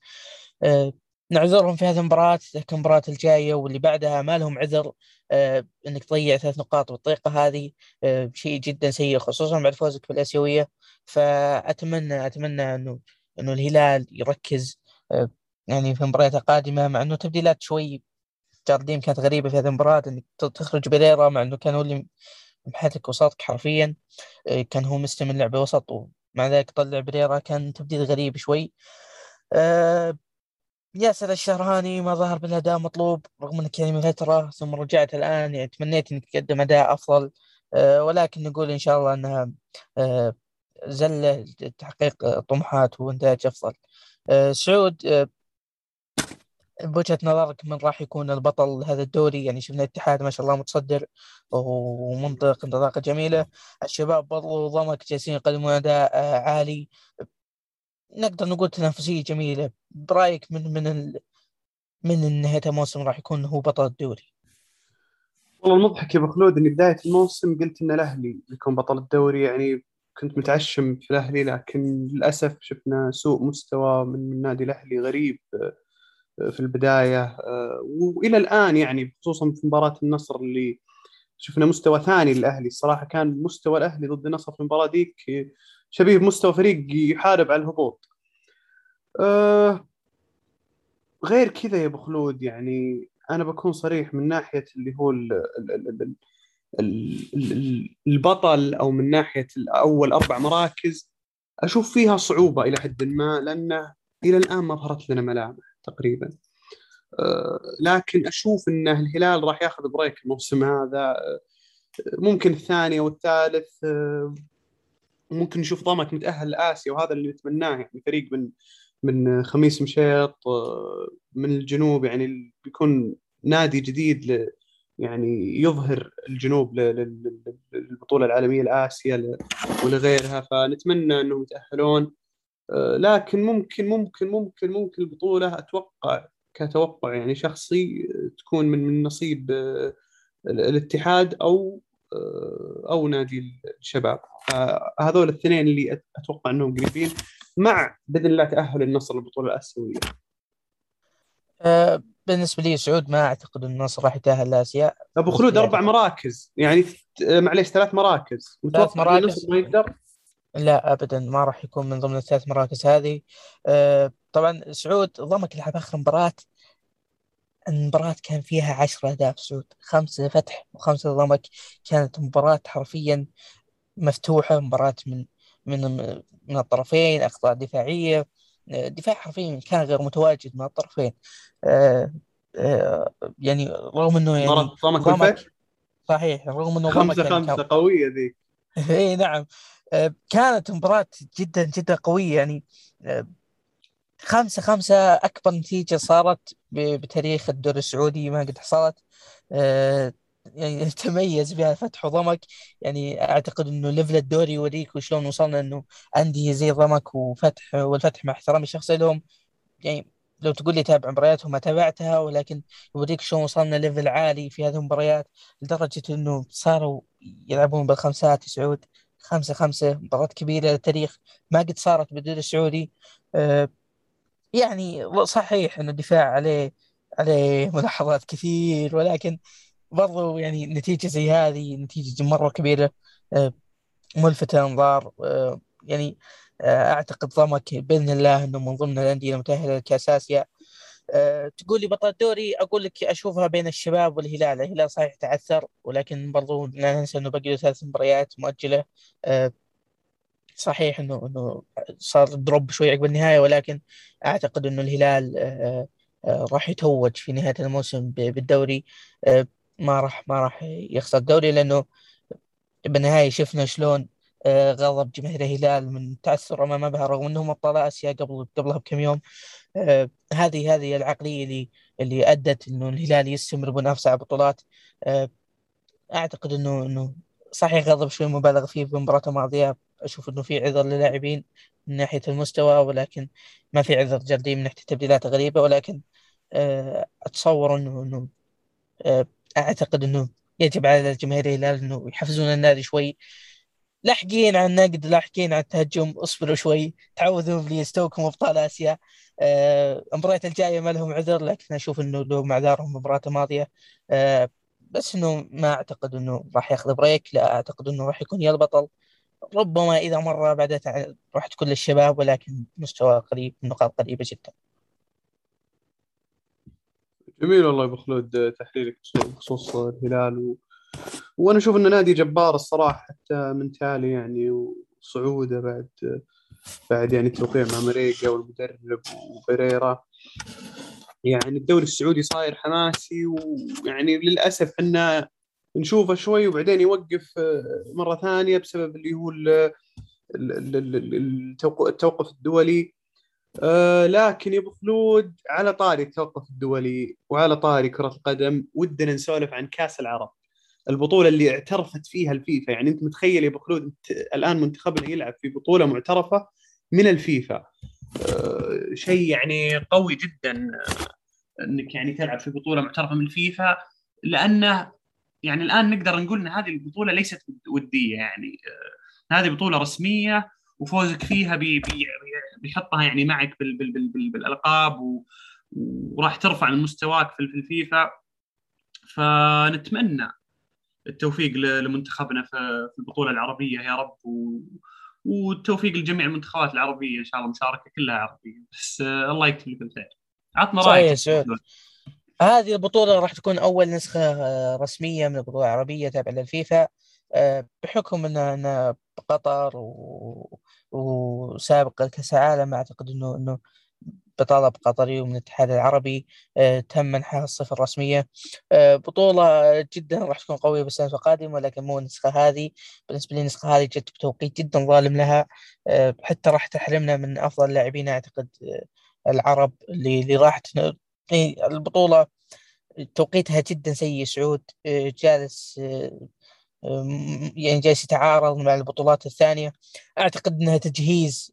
أه نعذرهم في هذه المباراة المباراة الجاية واللي بعدها ما لهم عذر. أه إنك تضيع ثلاث نقاط بالطريقة هذه أه شيء جدا سيء خصوصا بعد فوزك في الاسيوية فاتمنى أتمنى انه إنه الهلال يركز يعني في المباريات القادمة مع إنه تبديلات شوي جارديم كانت غريبة في هذه المباراة إنك تخرج بريرا مع إنه كان هو اللي محرك وسطك حرفيا آه، كان هو مستلم اللعبة وسط. ومع ذلك طلع بريرا كان تبديل غريب شوي. أه ياسر الشهراني ما ظهر بالأداء مطلوب رغم إنك يعني من فترة ثم رجعت الآن يعني تمنيت إنك تقدم أداء أفضل. أه ولكن نقول إن شاء الله أنها زلة لتحقيق طموحات وإنتاج أفضل. سعود بوجهة نظرك من راح يكون البطل هذا الدوري؟ يعني شفنا الاتحاد ما شاء الله متصدر ومنطق انطلاقة جميلة. الشباب برضو ضمك جالسين يقدمون أداء آه، عالي. نقدر نقول تنافسية جميلة. برأيك من من ال... من نهاية الموسم راح يكون هو بطل الدوري؟ والله المضحك يا أبو خلود إني بداية الموسم قلت إن الأهلي بيكون بطل الدوري. يعني كنت متعشم في الأهلي لكن للأسف شفنا سوء مستوى من نادي الأهلي غريب. في البداية آه، وإلى الآن يعني خصوصا في مباراة النصر اللي شفنا مستوى ثاني للأهلي. الصراحه كان مستوى الأهلي ضد النصر في المباراة ديك شبيه بمستوى فريق يحارب على الهبوط. أه غير كذا يا أبو خلود يعني أنا بكون صريح من ناحية اللي هو ال ال ال ال ال البطل أو من ناحية اول أربع مراكز أشوف فيها صعوبة إلى حد ما لأنه إلى الآن ما ظهرت لنا ملامح. تقريبا. آه، لكن أشوف إن الهلال راح ياخذ بريك الموسم هذا. آه، ممكن الثاني أو الثالث. آه، ممكن نشوف ضمك متأهل لآسيا وهذا اللي نتمناه يعني فريق من من خميس مشيط من الجنوب يعني بيكون نادي جديد يعني يظهر الجنوب للبطولة العالمية لآسيا ولغيرها. فنتمنى إنهم يتأهلون. لكن ممكن ممكن ممكن ممكن البطولة أتوقع كتوقع يعني شخصي تكون من من نصيب آه، الاتحاد أو آه، أو نادي الشباب. هذول الاثنين اللي أتوقع إنهم قريبين مع بإذن الله تأهل النصر للبطولة الأسيوية. بالنسبة لي سعود ما أعتقد إن النصر راح يتأهل لاسيا أبو خلود أربع مراكز يعني معليش ثلاث مراكز. ثلاث مراكز؟ ما يقدر؟ لا ابدا ما راح يكون من ضمن الثلاث مراكز هذه. أه طبعا سعود ضمك لعب آخر مباراة. المباراة كان فيها عشرة أهداف سعود. خمسة فتح وخمسة ضمك. كانت مباراة حرفيا مفتوحة مباراة من من من الطرفين أخطاء دفاعية. الدفاع حرفيا كان غير متواجد من الطرفين. آه آه يعني رغم إنه يعني ضمك والفتح صحيح رغم إنه خمسة يعني خمسة قوية ذي اي نعم. آه كانت مباراة جدا جدا قوية يعني آه خمسة خمسة أكبر نتيجة صارت بتاريخ الدوري السعودي ما قد حصلت. آه يعني تميز بها فتح وضمك يعني أعتقد إنه level الدوري يوريك وشلون وصلنا إنه أندية زي ضمك وفتح والفتح مع احترامي الشخصي لهم. يعني لو تقول لي تابع مبارياتهم ما تابعتها ولكن يوريك شلون وصلنا level عالي في هذه المباريات لدرجة إنه صاروا يلعبون بالخمسات سعود خمسة خمسة مباراة كبيرة للتاريخ ما قد صارت بالدوري السعودي. أه يعني صحيح ان الدفاع عليه عليه ملاحظات كثير ولكن برضو يعني نتيجة زي هذه نتيجة مرة كبيرة آه، ملفتة للأنظار آه، يعني آه، أعتقد ضمك بإذن الله أنه من ضمن الأندية المتأهلة لكأس آسيا. تقول لي بطل الدوري أقول لك أشوفها بين الشباب والهلال. الهلال صحيح تعثر ولكن برضو لا ننسى أنه بقي له ثلاث مباريات مؤجلة. صحيح انه إنه صار دروب شوي عقب النهاية ولكن أعتقد إنه الهلال راح يتوج في نهاية الموسم بالدوري. ما راح ما راح يخسر الدوري لأنه بالنهاية شفنا شلون آه، غضب جماهير الهلال من تعثر امام ابها رغم أنهم أبطال آسيا قبل قبلها بكم يوم. آه، هذه هذه العقلية اللي اللي أدت إنه الهلال يستمر بنفسه على البطولات. آه، أعتقد إنه إنه صحيح غضب شوي مبالغ فيه بالمباراه الماضية. أشوف إنه في عذر للاعبين من ناحية المستوى ولكن ما في عذر جلدي من ناحية التبديلات غريبه ولكن أتصور إنه إنه أعتقد إنه يجب على الجماهير الهلال إنه يحفزون النادي شوي. لاحقين على النقد لاحقين على التهجم اصبروا شوي تعودوا بليز توكم ابطال آسيا. آه، المباريات الجاية ما لهم عذر لكن أشوف إنه لهم اعذارهم المباراه الماضيه آه، بس إنه ما أعتقد إنه راح ياخذ بريك لا أعتقد إنه راح يكون يا البطل. ربما إذا مرة بعدت راح تكون للشباب ولكن مستوى قريب نقاط قريبة جدا. جميل والله أبو خلود تحليلك بخصوص الهلال. وأنا أشوف إنه نادي جبار الصراحة حتى من تالي يعني وصعوده بعد بعد يعني التوقيع مع مريقا والمدرب وبريرا يعني الدوري السعودي صاير حماسي ويعني للأسف إحنا نشوفه شوي وبعدين يوقف مرة ثانية بسبب اللي هو التوقف الدولي. آه لكن يا أبو خلود على طاري التوقف الدولي وعلى طاري كرة القدم ودنا نسولف عن كأس العرب. البطولة اللي اعترفت فيها الفيفا. يعني أنت متخيل يا أبو خلود أنت الآن منتخبنا يلعب في بطولة معترفة من الفيفا. آه شيء يعني قوي جدا آه، أنك يعني تلعب في بطولة معترفة من الفيفا. لأنه يعني الآن نقدر نقول إن هذه البطولة ليست ودية يعني. آه هذه بطولة رسمية وفوزك فيها بي بي بيحطها يعني معك بال بال بال بال بالألقاب و... وراح ترفع من مستواك في الفيفا. فنتمنى التوفيق لمنتخبنا في البطولة العربية يا رب. و... والتوفيق لجميع المنتخبات العربية إن شاء الله مشاركة كلها عربية. بس الله يكتب لك الخير عطنا رأيك. هذه البطولة راح تكون أول نسخة رسمية من البطولة العربية تابعة للفيفا آه، بحكم ان قطر و... وسابق كاس العالم أعتقد انه إنه بطلب قطري ومن الاتحاد العربي آه، تم منحها الصفة الرسمية. آه، بطولة جدا راح تكون قوية بالسنة القادمة ولكن مو النسخة هذه. بالنسبة لي النسخة هذه جت بتوقيت جدا ظالم لها. آه، حتى راح تحرمنا من أفضل اللاعبين أعتقد العرب اللي اللي راح البطولة توقيتها جدا سيء. سعود جالس يعني جالس يتعارض مع البطولات الثانية. أعتقد أنها تجهيز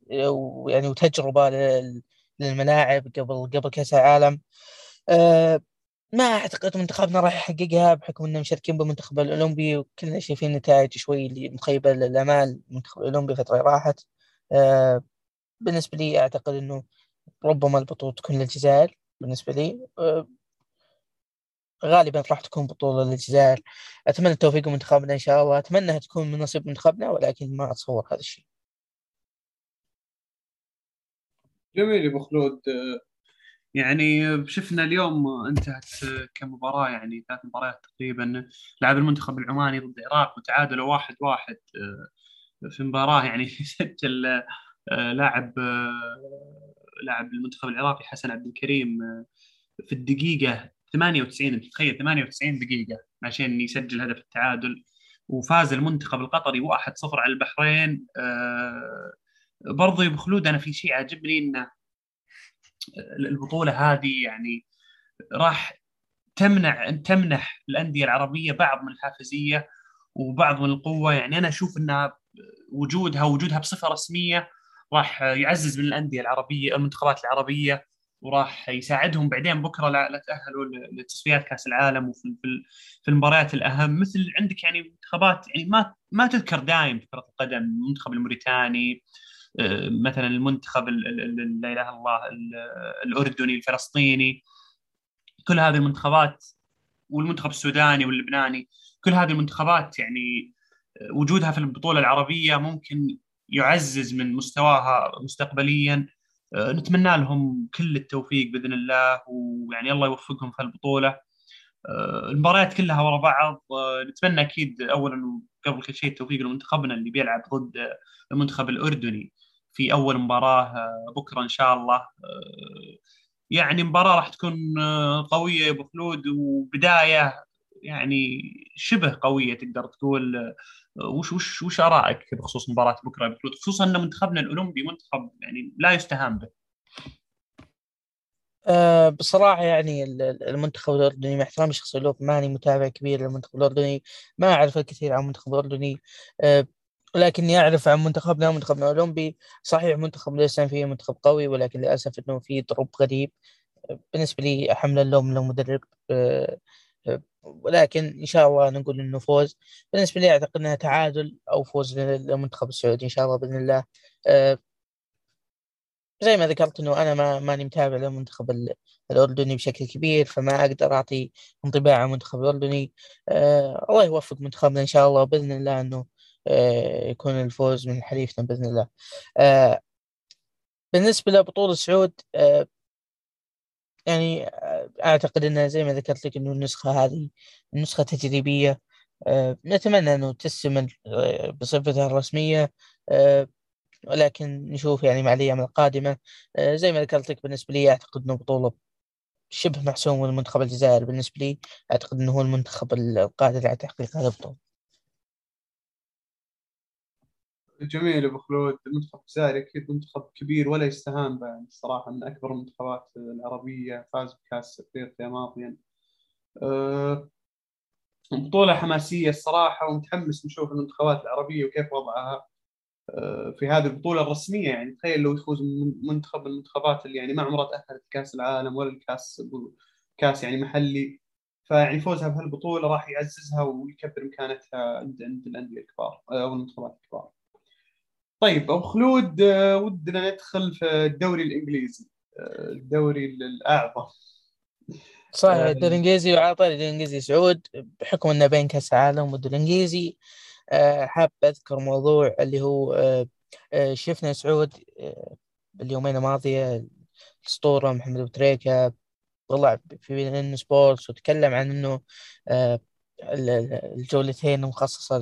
يعني وتجربة للملاعب قبل قبل كأس العالم. أه ما أعتقد منتخبنا راح يحققها بحكم أننا مشاركين بالمنتخب الأولمبي وكلنا شايفين نتائج شوي مخيبة للآمال المنتخب الأولمبي فترة راحت. أه بالنسبة لي أعتقد أنه ربما البطولة تكون للجزائر بالنسبة لي. أه غالبا راح تكون بطولة للجزائر. أتمنى التوفيق لمنتخبنا إن شاء الله. أتمنى تكون من نصيب منتخبنا ولكن ما أتصور هذا الشيء. جميل يا أبو خلود. يعني شفنا اليوم انتهت كمباراة يعني ثلاث مباريات تقريبا. لعب المنتخب العماني ضد العراق وتعادلوا واحد واحد في مباراة يعني سجل لاعب لاعب المنتخب العراقي حسن عبد الكريم في الدقيقة 98 أنت تخيل 98 دقيقة عشان يسجل هدف التعادل. وفاز المنتخب القطري 1-0 على البحرين برضو يا خلود أنا في شيء عجبني انه البطولة هذه يعني راح تمنع تمنح الأندية العربية بعض من الحافزية وبعض من القوة. يعني أنا أشوف انها وجودها وجودها بصفة رسمية راح يعزز من الأندية العربية المنتخبات العربية وراح يساعدهم. بعدين بكرة لا تأهلوا لتصفيات كأس العالم وفي في المباريات الأهم. مثل عندك يعني منتخبات يعني ما ما تذكر دائم في كرة القدم المنتخب الموريتاني مثلا المنتخب لا إله إلا الله الأردني الفلسطيني كل هذه المنتخبات والمنتخب السوداني واللبناني كل هذه المنتخبات يعني وجودها في البطولة العربية ممكن يعزز من مستواها مستقبليا. نتمنى لهم كل التوفيق بإذن الله ويعني الله يوفقهم في البطولة. المباريات كلها ورا بعض. نتمنى أكيد اولا قبل كل شيء التوفيق لمنتخبنا اللي بيلعب ضد المنتخب الأردني. في أول مباراة آه، بكرة إن شاء الله آه، يعني مباراة راح تكون آه، قوية يا أبو خلود وبداية يعني شبه قوية تقدر تقول. وش وش وش آرائك بخصوص مباراة بكرة يا أبو خلود؟ خصوصا إن منتخبنا الأولمبي منتخب يعني لا يستهان به. بصراحة يعني المنتخب الأردني مع احترامي الشخصي له ماني متابع كبير للمنتخب الأردني ما أعرف الكثير عن المنتخب الأردني. أه ولكني أعرف عن منتخبنا منتخبنا الأولمبي صحيح منتخب ليس فيه منتخب قوي ولكن للأسف أنه فيه ضرب غريب. بالنسبة لي أحمل اللوم للمدرب آه، آه، ولكن إن شاء الله نقول إنه فوز. بالنسبة لي أعتقد أنها تعادل أو فوز للمنتخب السعودي إن شاء الله بإذن الله. آه، زي ما ذكرت إنه أنا ما ماني متابع للمنتخب الأردني بشكل كبير فما أقدر أعطي انطباع عن المنتخب الأردني. الله يوفق منتخبنا إن شاء الله بإذن الله إنه يكون الفوز من حليفنا بإذن الله. آه، بالنسبة لبطولة سعود آه، يعني أعتقد انها زي ما ذكرت لك إنه النسخة هذه نسخة تجريبية. نتمنى إنه تستمر بصفتها الرسمية ولكن نشوف يعني مع الأيام القادمة. زي ما ذكرت لك بالنسبة لي أعتقد إنه بطولة شبه محسوم للمنتخب الجزائري بالنسبة لي أعتقد إنه هو المنتخب القادر على تحقيق هذا البطولة. جميل أبو خلود. المنتخب الجزائري أكيد منتخب كبير ولا يستهان به الصراحه من أكبر المنتخبات العربية فاز بكأس أفريقيا ماضيا. أه بطولة حماسية الصراحة ومتحمس نشوف المنتخبات العربية وكيف وضعها أه في هذه البطولة الرسمية. يعني تخيل لو يفوز منتخب من المنتخبات اللي يعني ما عمرها تأهلت كاس العالم ولا الكاس كأس يعني محلي. فيعني فوزها بهالبطولة راح يعززها ويكبر مكانتها عند عند الأندية الكبار أو المنتخبات الكبار. طيب أبو خلود آه، ودنا ندخل في الدوري الإنجليزي آه، الدوري الأعظم. صحيح آه، الدوري الإنجليزي وعطى الدوري الإنجليزي سعود بحكم إنه بين كأس العالم والدوري الإنجليزي. حاب أذكر موضوع اللي هو شفنا سعود باليومين الماضية الأسطورة محمد أبو تريكة طلع في إن سبورتس وتكلم عن إنه الجولتين مخصصة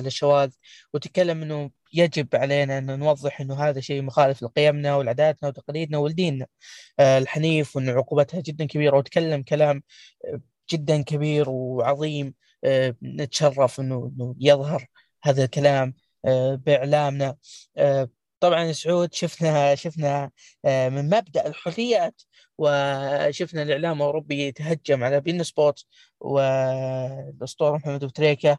للشواذ وتكلم أنه يجب علينا أن نوضح أنه هذا شيء مخالف لقيمنا ولعاداتنا وتقاليدنا ولديننا. آه، الحنيف وأن عقوبتها جدا كبيرة وتكلم كلام جدا كبير وعظيم آه، نتشرف أنه يظهر هذا الكلام آه، بإعلامنا. طبعا سعود شفنا شفنا من مبدأ الحريات وشفنا الإعلام الأوروبي يتهجم على بين سبوت والأسطورة محمد ابو تريكه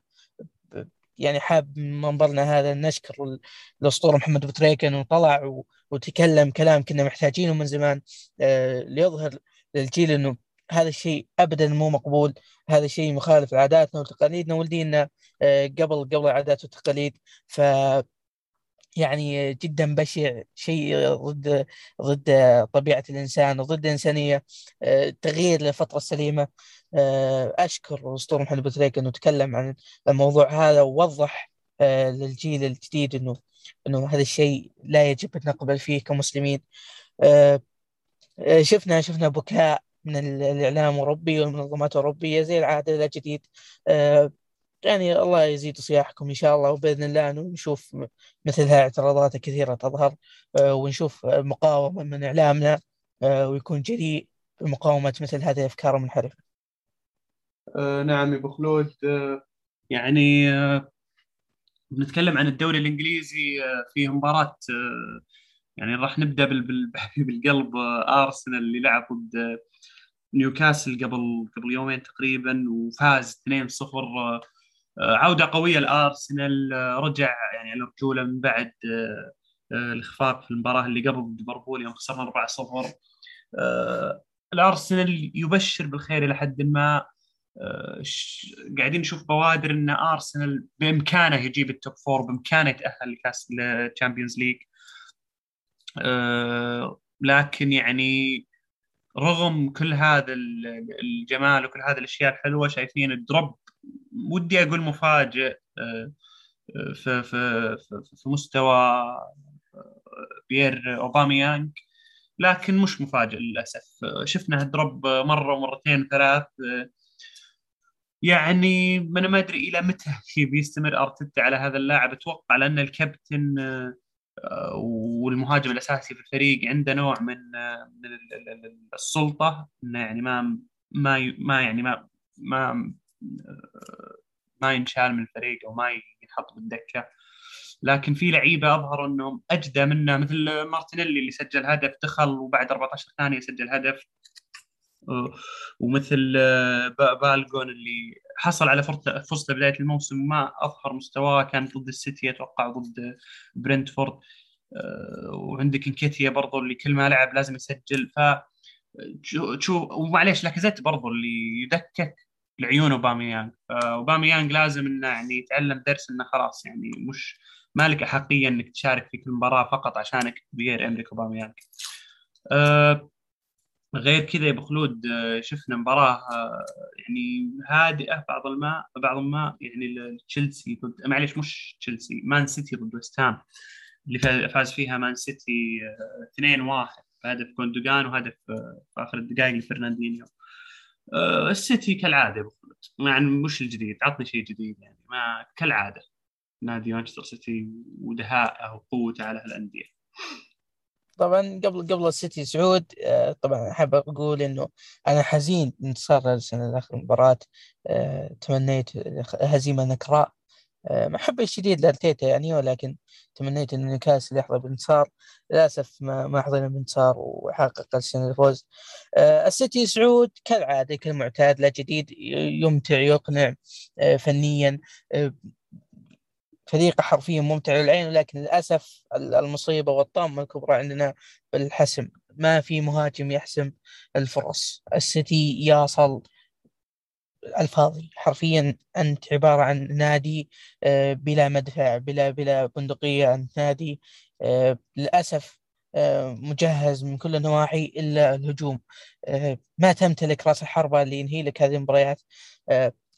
يعني حاب منظرنا هذا نشكر الأسطورة محمد ابو تريكه أنه طلع وتكلم كلام كنا محتاجينه من زمان. آه، ليظهر للجيل أنه هذا الشيء ابدا مو مقبول. هذا الشيء مخالف لعاداتنا وتقاليدنا. ولدينا آه، قبل قبل العادات والتقاليد ف يعني جدا بشع شيء ضد ضد طبيعة الإنسان وضد الإنسانية آه، تغيير للفترة السليمة. آه، أشكر الأسطورة محمد بوتريك أنه تكلم عن الموضوع هذا ووضح آه، للجيل الجديد أنه أنه هذا الشيء لا يجب أن نقبل فيه كمسلمين. شفنا شفنا بكاء من الإعلام الأوروبي والمنظمات الأوروبية زي العادة لا جديد. يعني الله يزيد صياحكم إن شاء الله وبإذن الله نشوف مثلها اعتراضات كثيرة تظهر آه، ونشوف مقاومة من إعلامنا آه، ويكون جريء بمقاومة مثل هذه الافكار المنحرفه. آه نعم يا أبو خلود آه يعني آه بنتكلم عن الدوري الإنجليزي في مباراة يعني راح نبدأ بالقلب أرسنال اللي لعب ضد نيوكاسل قبل قبل يومين تقريبا وفاز 2-0 آه، عودة قوية لأرسنال آه، رجع يعني على رجوله من بعد آه، الإخفاق في المباراة اللي قبل ليفربول يوم خسرنا 4-0 الأرسنال يبشر بالخير إلى حد ما. قاعدين نشوف بوادر إن أرسنال بإمكانه يجيب ال top four بإمكانه يتأهل لكاس ال Champions League لكن يعني رغم كل هذا الجمال وكل هذه الأشياء الحلوة شايفين ال drop ودي أقول مفاجئ آه، آه، في في في مستوى آه، بيير أوباميانج لكن مش مفاجئ للأسف. شفنا دروب مرة ومرتين وثلاث يعني أنا ما أدري إلى متى بيستمر أرتيتا على هذا اللاعب. أتوقع لأن الكابتن والمهاجم الأساسي في الفريق عنده نوع من من السلطة إنه يعني ما ما ما يعني ما ما ما ينشال من الفريق أو ما ينحط بالدكة. لكن في لعيبة اظهروا إنهم أجدى منه مثل مارتينيلي اللي سجل هدف دخل وبعد 14 ثانية سجل هدف. ومثل بالوجون اللي حصل على فرصة بداية الموسم ما أظهر مستواه كان ضد السيتي أتوقع ضد برنتفورد. وعندك إنكيتيا برضو اللي كل ما لعب لازم يسجل. ف شو ومعليش لاكازيت برضو اللي يدكك. لعيون اوباميانج فاوباميانج لازم إنه يعني يتعلم درس إنه خلاص يعني مش مالك احقيه إنك تشارك في كل مباراة فقط عشانك بيير امريك اوباميانج أه غير كذا يا خلود أه، شفنا مباراة يعني هادئة بعض الماء بعض الماء يعني تشيلسي ضد معليش مش تشيلسي مان سيتي ضد ويست اللي فاز فيها مان سيتي 2-1 هدف كوندوغان وهدف في آخر الدقائق لفرناندينيو. آه، السيتي كالعادة يعني مش الجديد عطني شيء جديد يعني ما كالعادة. نادي مانشستر سيتي ودهائه وقوته على الانديه طبعا قبل قبل السيتي سعود آه، طبعا أحب أقول إنه أنا حزين انتصار ارسنال الأخيرة مباراه آه، تمنيت هزيمة نكراء. محبة شديد لارتيتا يعني ولكن تمنيت إن نيوكاسل يحظى بانتصار للأسف ما ما حظينا بانتصار وحقق ارسنال الفوز. آه السيتي سعود كالعادة كالمعتاد لا جديد يمتع يقنع آه فنيا آه فريق حرفيا ممتع للعين ولكن للأسف المصيبة والطامه الكبرى عندنا بالحسم. ما في مهاجم يحسم الفرص. السيتي يصل الفاضي حرفيا أنت عبارة عن نادي آه، بلا مدفع بلا بلا بندقية أنت نادي آه، للأسف آه، مجهز من كل النواحي إلا الهجوم. ما تمتلك راس الحربة اللي ينهي لك هذه المباريات.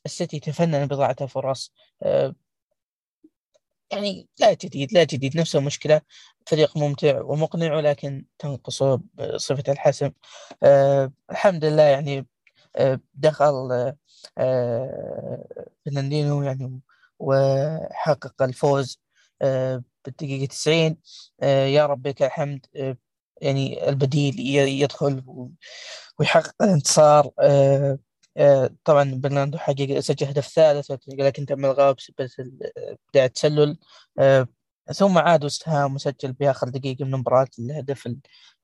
السيتي تفنن بضاعة الفرص يعني لا جديد لا جديد نفس المشكلة. فريق ممتع ومقنع ولكن تنقصه صفه الحسم. الحمد لله يعني دخل فرناندينو يعني وحقق الفوز بالدقيقة 90 يا رب لك الحمد يعني البديل يدخل ويحقق الانتصار. طبعا برناردو حقق سجل هدف ثالث لكن تم الغاء بسبب بداية التسلل. ثم عاد واستهام وسجل بآخر دقيقة من المباراة الهدف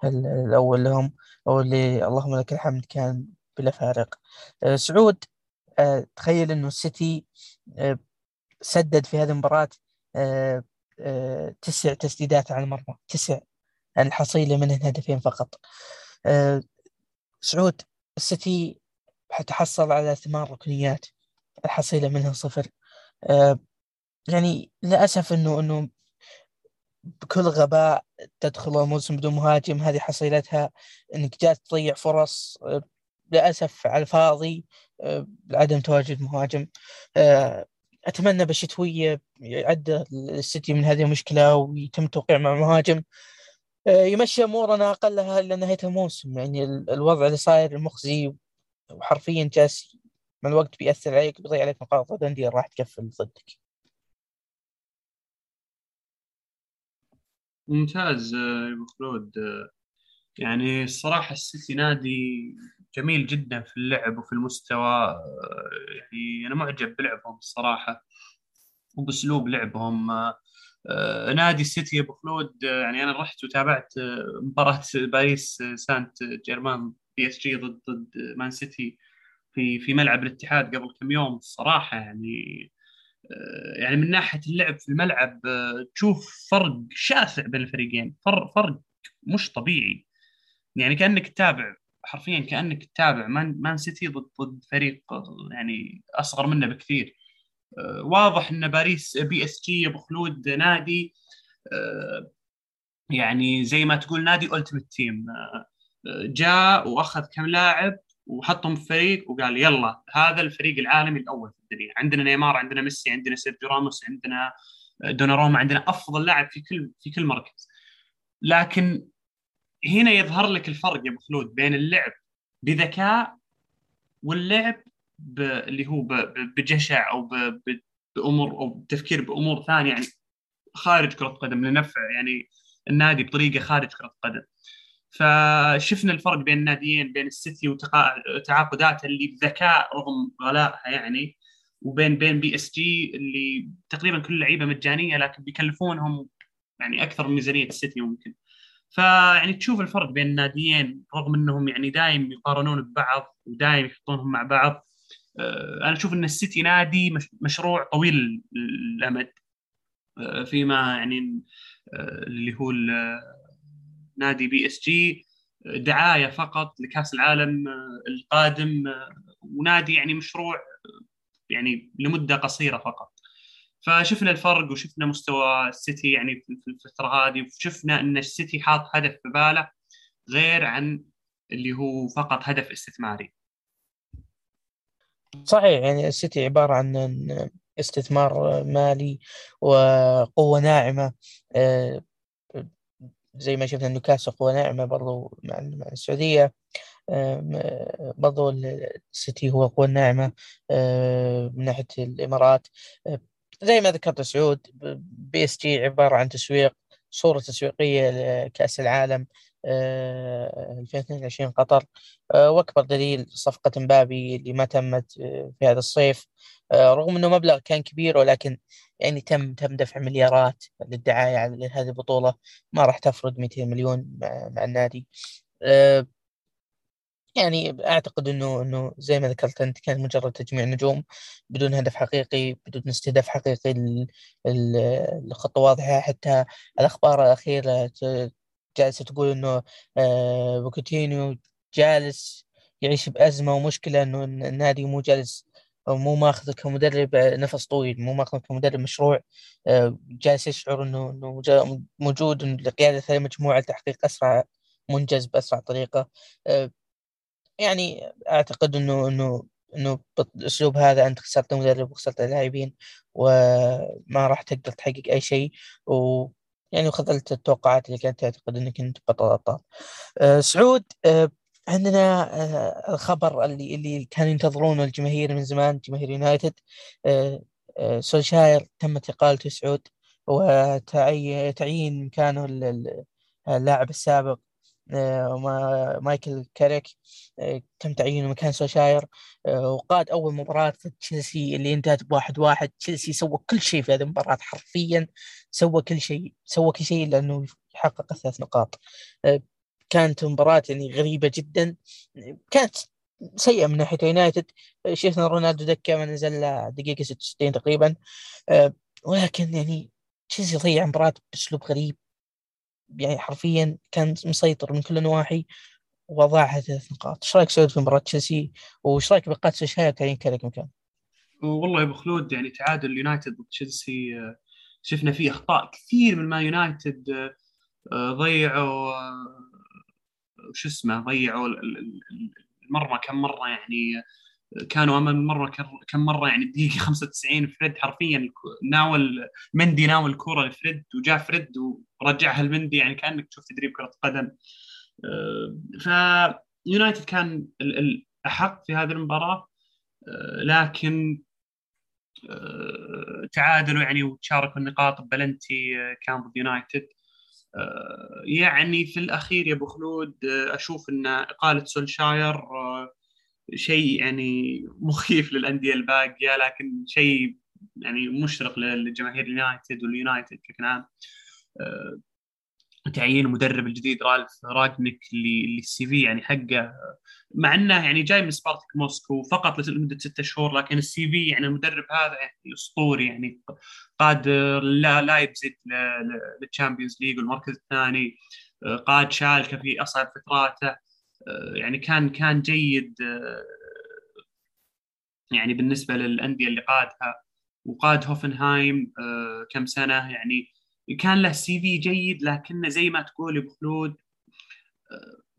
الأول لهم أو اللي اللهم لك الحمد كان بلا فارق. آه، سعود آه، تخيل إنه السيتي آه، سدد في هذه المباراة تسع تسديدات على المرمى تسع الحصيلة منهن هدفين فقط. سعود السيتي حتحصل على ثمان ركنيات الحصيلة منها صفر. يعني للأسف إنه إنه بكل غباء تدخل الموسم بدون مهاجم هذه حصيلتها إنك جالس تضيع فرص للأسف على الفاضي آه، لعدم تواجد مهاجم. آه، أتمنى بالشتويه يعد السيتي من هذه المشكلة ويتم توقيع مع مهاجم. يمشي أمورنا أقلها إلى نهاية الموسم. يعني الوضع اللي صاير مخزي وحرفيا جالس مع الوقت بيأثر عليك بيضيع عليك نقاط الانديه راح تقفل ضدك. ممتاز يا أبو خلود. يعني الصراحة السيتي نادي جميل جدا في اللعب وفي المستوى يعني أنا معجب بلعبهم الصراحة وبأسلوب لعبهم. نادي السيتي أبو خلود يعني أنا رحت وتابعت مباراة باريس سانت جيرمان PSG ضد ضد مان سيتي في في ملعب الاتحاد قبل كم يوم. الصراحة يعني آه، يعني من ناحية اللعب في الملعب آه، تشوف فرق شاسع بين الفريقين فرق فرق مش طبيعي. يعني كأنك تتابع حرفيا كأنك تتابع مان, مان سيتي ضد ضد فريق يعني أصغر منه بكثير. آه، واضح إن باريس PSG أبو خلود نادي يعني زي ما تقول نادي ultimate team جاء وأخذ كم لاعب وحطهم في فريق وقال يلا هذا الفريق العالمي الأول في الدنيا. عندنا نيمار عندنا ميسي عندنا سيرجيو راموس عندنا دوناروما عندنا أفضل لاعب في كل في كل مركز. لكن هنا يظهر لك الفرق يا أبو خلود بين اللعب بذكاء واللعب ب... اللي هو ب... بجشع أو ب... بأمور أو بتفكير بأمور ثانية يعني خارج كرة قدم لنفع يعني النادي بطريقة خارج كرة قدم. فشفنا الفرق بين الناديين بين السيتي وتعاقداتها اللي بذكاء رغم غلائها يعني وبين بين بي إس جي اللي تقريبا كل اللعيبه مجانية لكن بيكلفونهم يعني أكثر من ميزانية السيتي ممكن. فيعني تشوف الفرق بين الناديين رغم إنهم يعني دايم يقارنون ببعض ودايم يحطونهم مع بعض. آه، أنا أشوف إن السيتي نادي مشروع طويل الامد آه، فيما يعني آه، اللي هو نادي بي إس جي دعاية فقط لكأس العالم القادم ونادي يعني مشروع يعني لمدة قصيرة فقط. فشفنا الفرق وشفنا مستوى السيتي يعني في الفترة هذه وشفنا إن السيتي حاط هدف في باله غير عن اللي هو فقط هدف استثماري. صحيح يعني السيتي عبارة عن استثمار مالي وقوة ناعمة. زي ما شفنا نيوكاسل قوة ناعمة برضو مع السعودية. برضو السيتي هو قوة ناعمة من ناحية الإمارات. زي ما ذكرت سعود بي إس جي عبارة عن تسويق صورة تسويقية لكأس العالم 2022 قطر وأكبر دليل صفقة مبابي اللي ما تمت في هذا الصيف رغم إنه مبلغ كان كبير ولكن يعني تم تم دفع مليارات للدعاية على هذه البطولة ما راح تفرض 200 مليون مع, مع النادي. يعني أعتقد إنه إنه زي ما ذكرت أنت كان مجرد تجميع نجوم بدون هدف حقيقي بدون استهداف حقيقي الخطه واضحة. حتى الأخبار الأخيرة جالسة تقول إنه أه بوكيتينيو جالس يعيش بأزمة ومشكلة إنه النادي مو جالس مو ماخذه كمدرب نفس طويل مو ماخذه كمدرب مشروع. آه، جالس يشعر إنه إنه موجود لقيادة المجموعه لتحقيق أسرع منجز بأسرع طريقة. آه، يعني أعتقد إنه إنه إنه بالاسلوب هذا أنت خسرت مدرب وخسرت اللاعبين وما راح تقدر تحقق أي شيء و يعني وخذلت التوقعات اللي كانت تعتقد إنك أنت بطل ابطال. أه سعود أه عندنا آه، الخبر اللي اللي كانوا ينتظرونه الجماهير من زمان جماهير يونايتد آه، آه، سولشاير تمت إقالته سعود وتعيين مكانه اللاعب السابق مايكل كاريك تم تعيينه مكان سولشاير. وقاد أول مباراة في تشيلسي اللي انتهت بواحد واحد. تشيلسي سوى كل شيء في هذه المباراة حرفيا سوى كل شيء سوى كل شيء لأنه يحقق الثلاث نقاط. كانت مباراة يعني غريبة جدا. كانت سيئة من ناحية يونايتد. شفنا رونالدو دكة ما نزل دقيقة 66 تقريبا. آه، ولكن يعني تشيلسي ضيع مباراة بأسلوب غريب. يعني حرفيا كان مسيطر من كل النواحي وضاع ثلاث نقاط، إيش رأيك سعود في مباراة تشيلسي؟ وإيش رأيك بقات سوشاير كان ينكرك مكان؟ والله يا أبو خلود يعني تعادل يونايتد ضد تشيلسي آه، شفنا فيه أخطاء كثير من ما يونايتد آه، ضيعوا وش اسمه ضيعوا المرمى كم مرة يعني كانوا امام المرمى كم مرة يعني الدقيقه 95 فريد حرفيا ناول مندي ناول الكوره لفريد وجاء فريد ورجعها لمندي يعني كأنك تشوف تدريب كرة قدم. آه، ف يونايتد كان الاحق في هذه المباراة. آه، لكن آه، تعادلوا يعني وتشاركوا النقاط بلنتي كان ضد يونايتد. يعني في الأخير يا أبو خلود أشوف إن إقالة سولشاير شيء يعني مخيف للأندية الباقية لكن شيء يعني مشرق لجماهير اليونايتد واليونايتد بشكل عام. تعيين المدرب الجديد رالف رانجنيك اللي ال CV يعني حقه مع إنه يعني جاي من سبارتك موسكو فقط لمدة ستة شهور لكن ال CV يعني المدرب هذا يعني أسطوري يعني قاد لا لايبزيج لل Champions League والمركز الثاني قاد شالكة في أصعب فتراته. يعني كان كان جيد يعني بالنسبة للأندية اللي قادها. وقاد هوفنهايم كم سنة يعني كان له CV جيد لكنه زي ما تقول أبو خلود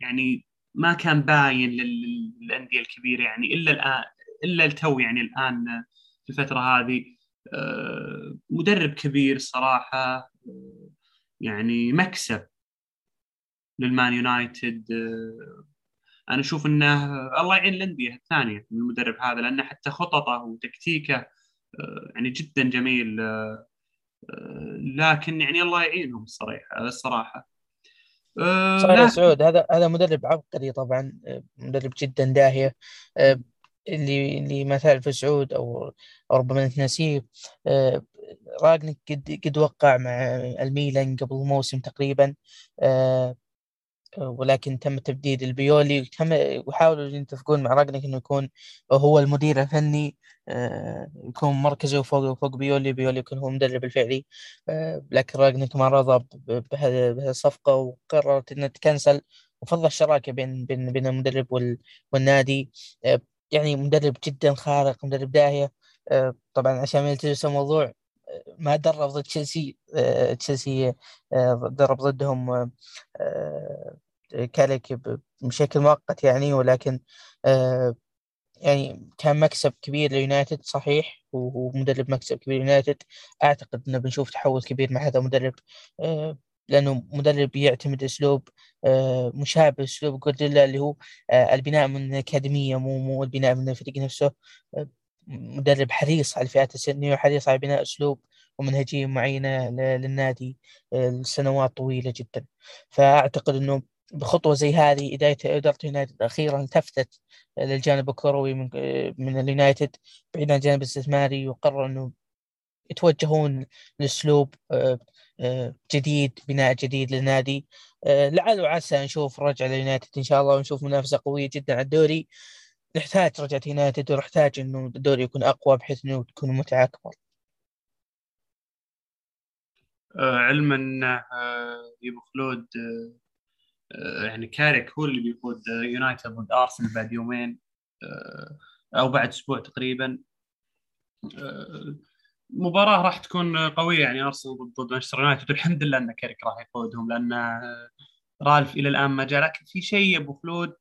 يعني ما كان باين للأندية الكبيرة يعني إلا الان إلا التو يعني الآن في الفترة هذه. آه، مدرب كبير الصراحه يعني مكسب للمان يونايتد آه، أنا أشوف إنه الله يعين الانديه الثانية من المدرب هذا لأنه حتى خططه وتكتيكه آه، يعني جدا جميل لكن يعني الله يعينهم الصراحة. الصراحه صحيح سعود هذا هذا مدرب عبقري طبعا مدرب جدا داهيه اللي اللي ما تعرف سعود أو ربما انت ناسيه آه، راجنك قد قد وقع مع الميلان قبل موسم تقريبا آه، ولكن تم تبديد البيولي وتم وحاولوا يتفقون مع راجنك إنه يكون هو المدير الفني آه، يكون مركزه فوق فوق بيولي بيولي يكون هو المدرب الفعلي. لكن رانجنيك ما رضى بهذه الصفقه وقرر انها تكنسل وفضل الشراكة بين بين بين المدرب والنادي. يعني مدرب جدا خارق مدرب داهية. آه، طبعا عشان ما يلتبس الموضوع آه، ما درب ضد تشيلسي آه، تشيلسي درب ضدهم كاريك بشكل مؤقت يعني ولكن يعني كان مكسب كبير ليونايتد صحيح ومدرب مكسب كبير ليونايتد. أعتقد إنه بنشوف تحول كبير مع هذا المدرب لأنه مدرب يعتمد أسلوب آه، مشابه اسلوب جوارديولا اللي هو آه، البناء من الأكاديمية مو مو البناء من الفريق نفسه. آه، مدرب حريص على الفئات السنية وحريص على بناء أسلوب ومنهجية معينة للنادي لسنوات طويلة جدا. فأعتقد إنه بخطوة زي هذه بدايه إدارة يونايتد أخيرا التفتت للجانب الكروي من من اليونايتد بعيد عن الجانب الاستثماري وقرر إنه يتوجهون لأسلوب جديد بناء جديد للنادي. آه، لعل وعسى نشوف رجعة ليونايتد إن شاء الله ونشوف منافسة قوية جدا على الدوري. نحتاج رجعة يونايتد ونحتاج إنه الدوري يكون أقوى بحيث إنه تكون متعة أكبر. آه، علما انه يا أبو خلود آه، يعني كاريك هو اللي بيقود يونايتد ضد أرسنال بعد يومين أو بعد أسبوع تقريبا. مباراة راح تكون قوية يعني أرسنال ضد مانشستر يونايتد والحمد لله إن كيرك راح يقودهم لأن رالف إلى الآن ما جاء. لكن في شيء أبو خلود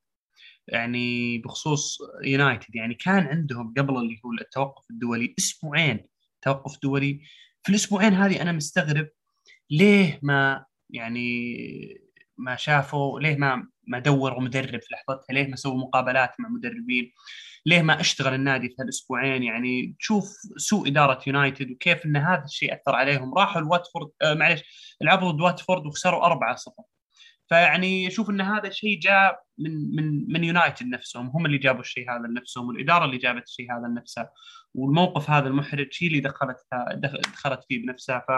يعني بخصوص يونايتد يعني كان عندهم قبل اللي هو التوقف الدولي أسبوعين توقف دولي. في الأسبوعين هذه أنا مستغرب ليه ما يعني ما شافوا ليه ما ما دوروا مدرب في لحظتها؟ ليه ما سووا مقابلات مع مدربين؟ ليه ما اشتغل النادي في هالأسبوعين؟ يعني تشوف سوء إدارة يونايتد وكيف إن هذا الشيء أثر عليهم. راحوا الواتفورد آه معلش لعبوا ضد واتفورد وخسروا 4 0 فيعني أشوف إن هذا الشيء جاء من من من يونايتد نفسهم. هم اللي جابوا الشيء هذا لنفسهم والإدارة اللي جابت الشيء هذا لنفسها. والموقف هذا المحرج هي اللي دخلت دخلت فيه بنفسها. ف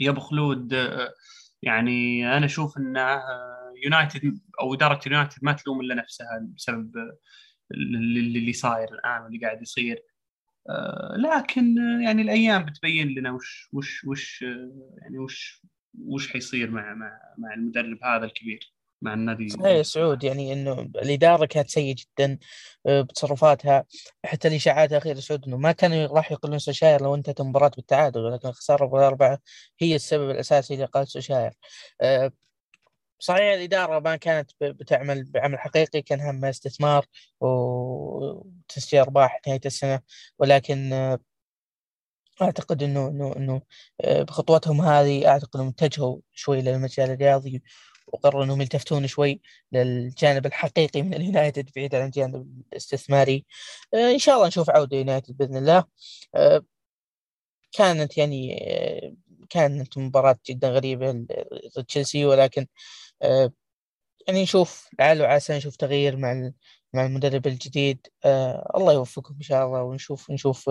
يا أبو خلود يعني أنا أشوف إن يونايتد أو إدارة يونايتد ما تلوم إلا نفسها بسبب اللي صاير الآن واللي قاعد يصير. لكن يعني الأيام بتبين لنا وش وش وش يعني وش وش حيصير مع مع مع المدرب هذا الكبير مع النادي؟ صحيح سعود يعني إنه الإدارة كانت سيئة جدا آه، بتصرفاتها حتى الاشاعات الاخيره سعود إنه ما كانوا راح يقولون سوشاير لو انتهت المباراه بالتعادل ولكن الخساره بالاربعه هي السبب الأساسي لقال سوشاير. آه، صحيح الإدارة ما كانت بتعمل بعمل حقيقي كان همها استثمار وتسجيل أرباح نهاية السنة ولكن آه، أعتقد إنه إنه إنه بخطواتهم هذه أعتقد إنهم اتجهوا شوي للمجال الرياضي وقرروا إنهم يلتفتون شوي للجانب الحقيقي من اليونايتد بعيد عن الجانب الاستثماري. آه، إن شاء الله نشوف عودة يونايتد بإذن الله. آه، كانت يعني آه، كانت مباراة جدا غريبة ضد تشيلسي ولكن يعني نشوف لعل وعسى نشوف تغيير مع مع المدرب الجديد. الله يوفقهم إن شاء الله ونشوف نشوف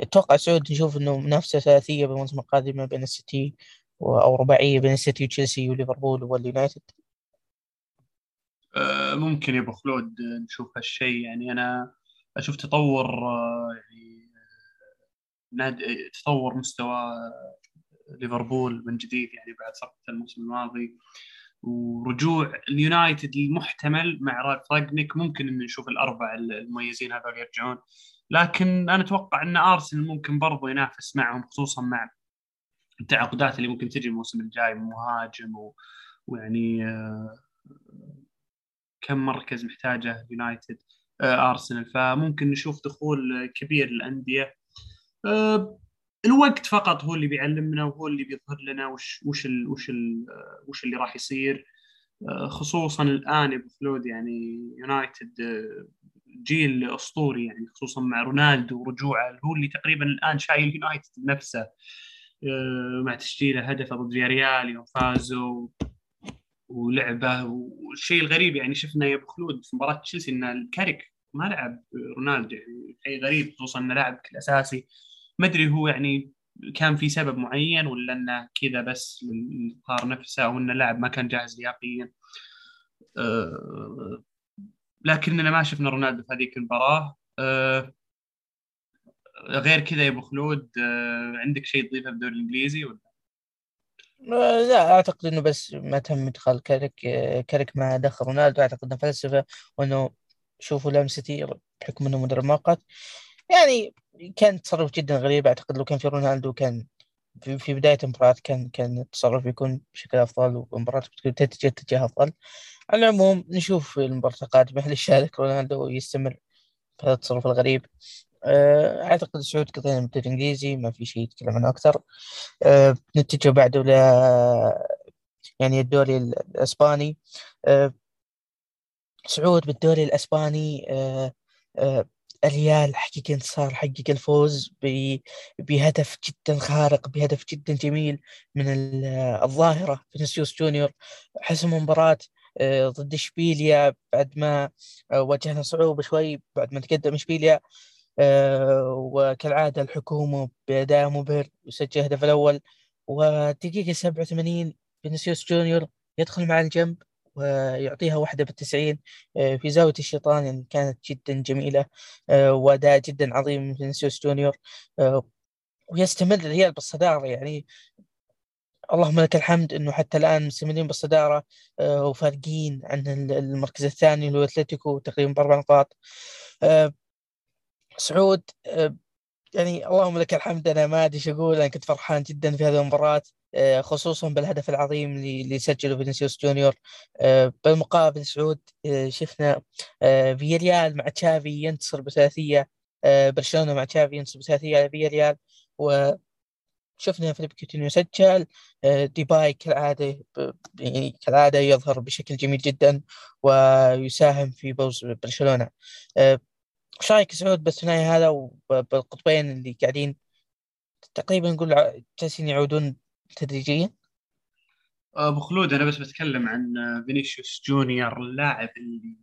أتوقع سعود نشوف إنه منافسة ثلاثية بالموسم القادم بين السيتي أو رباعية بين السيتي وتشيلسي وليفربول واليونايتد. آه، ممكن يا أبو خلود نشوف هالشيء. يعني أنا أشوف تطور آه، يعني نادي تطور مستوى ليفربول من جديد يعني بعد سقط الموسم الماضي. ورجوع اليونايتد المحتمل مع رايف ممكن ان نشوف الاربع المميزين هذول يرجعون. لكن أنا أتوقع أن أرسنال ممكن برضو ينافس معهم خصوصا مع التعاقدات اللي ممكن تجي الموسم الجاي مهاجم و... ويعني آه، كم مركز محتاجه يونايتد آه، أرسنال. فممكن نشوف دخول كبير للأندية. آه، الوقت فقط هو اللي بيعلمنا وهو اللي بيظهر لنا وش وش ال وش ال وش اللي راح يصير. خصوصا الآن يا يعني يونايتد جيل أسطوري يعني خصوصا مع رونالدو ورجوعه هو اللي تقريبا الآن شايل يونايتد نفسه آه، مع تسجيله هدفه ضد فياريال يوم فازوا ولعبه والشيء الغريب يعني شفنا يا أبو خلود في مباراة تشيلسي إن الكاريك ما لعب رونالدو يعني شيء غريب خصوصا إنه لاعب الاساسي ما أدري هو يعني كان في سبب معين ولا إنه كذا بس للاظهار نفسه أو إنه لاعب ما كان جاهز لياقيا. أه لكننا ما شفنا رونالدو في هذيك المباراة. أه غير كذا يا أبو خلود آه، عندك شيء تضيفه بالدوري الإنجليزي ولا؟ آه، لا أعتقد إنه بس ما تم إدخال كارك آه، كارك مع دخل رونالدو. أعتقد إنه فلسفة وإنه شوفوا لام سيتي بحكم إنه مدرب مؤقت. يعني كان تصرف جدا غريب. أعتقد لو كان في رونالدو كان في, بداية المباراة كان كان التصرف يكون بشكل أفضل والمباراه تتجه اتجاه أفضل. على العموم نشوف المباراة القادمة هل يشارك رونالدو ويستمر في هذا التصرف الغريب. آه، أعتقد سعود قضينا الدوري الانجليزي ما في شيء يتكلم عنه أكثر. أه نتجه بعده ل يعني الدوري الإسباني. أه سعود بالدوري الإسباني. أه أه الريال حقيقة انتصار حقق الفوز بهدف جدا خارق بهدف جدا جميل من الظاهرة فينيسيوس جونيور. حسم مباراة آه، ضد إشبيليا بعد ما واجهنا صعوبة شوي بعد ما تقدم إشبيليا آه، وكالعادة الحكومة بأداء مبهر يسجل الهدف الأول. والدقيقة 87 فينيسيوس جونيور يدخل مع الجنب. ويعطيها واحدة بالتسعين آه، في زاوية الشيطان كانت جدا جميلة آه، وأداء جدا عظيم من فينيسيوس جونيور ويستمر الريال بالصدارة يعني. اللهم لك الحمد إنه حتى الآن مستمرين بالصدارة وفارقين عن المركز الثاني اللي هو أتلتيكو تقريبا بأربع نقاط. سعود آه، يعني اللهم لك الحمد أنا ما أدري إيش أقول أنا كنت فرحان جدا في هذه المباراة. آه، خصوصا بالهدف العظيم اللي سجله فينيسيوس جونيور. آه، بالمقابل سعود شفنا فياريال مع تشافي ينتصر بثلاثية. برشلونة مع تشافي ينتصر بثلاثية على فياريال. و شفنا فيليب كوتينيو سجل. آه، ديباي كالعادة يعني كالعادة يظهر بشكل جميل جدا ويساهم في فوز برشلونة. إيش رأيك سعود بالثنائي هذا وبالقطبين اللي قاعدين تقريبا نقول جالسين يعودون تدريجيا؟ أبو خلود أنا بس بتكلم عن فينيسيوس جونيور اللاعب اللي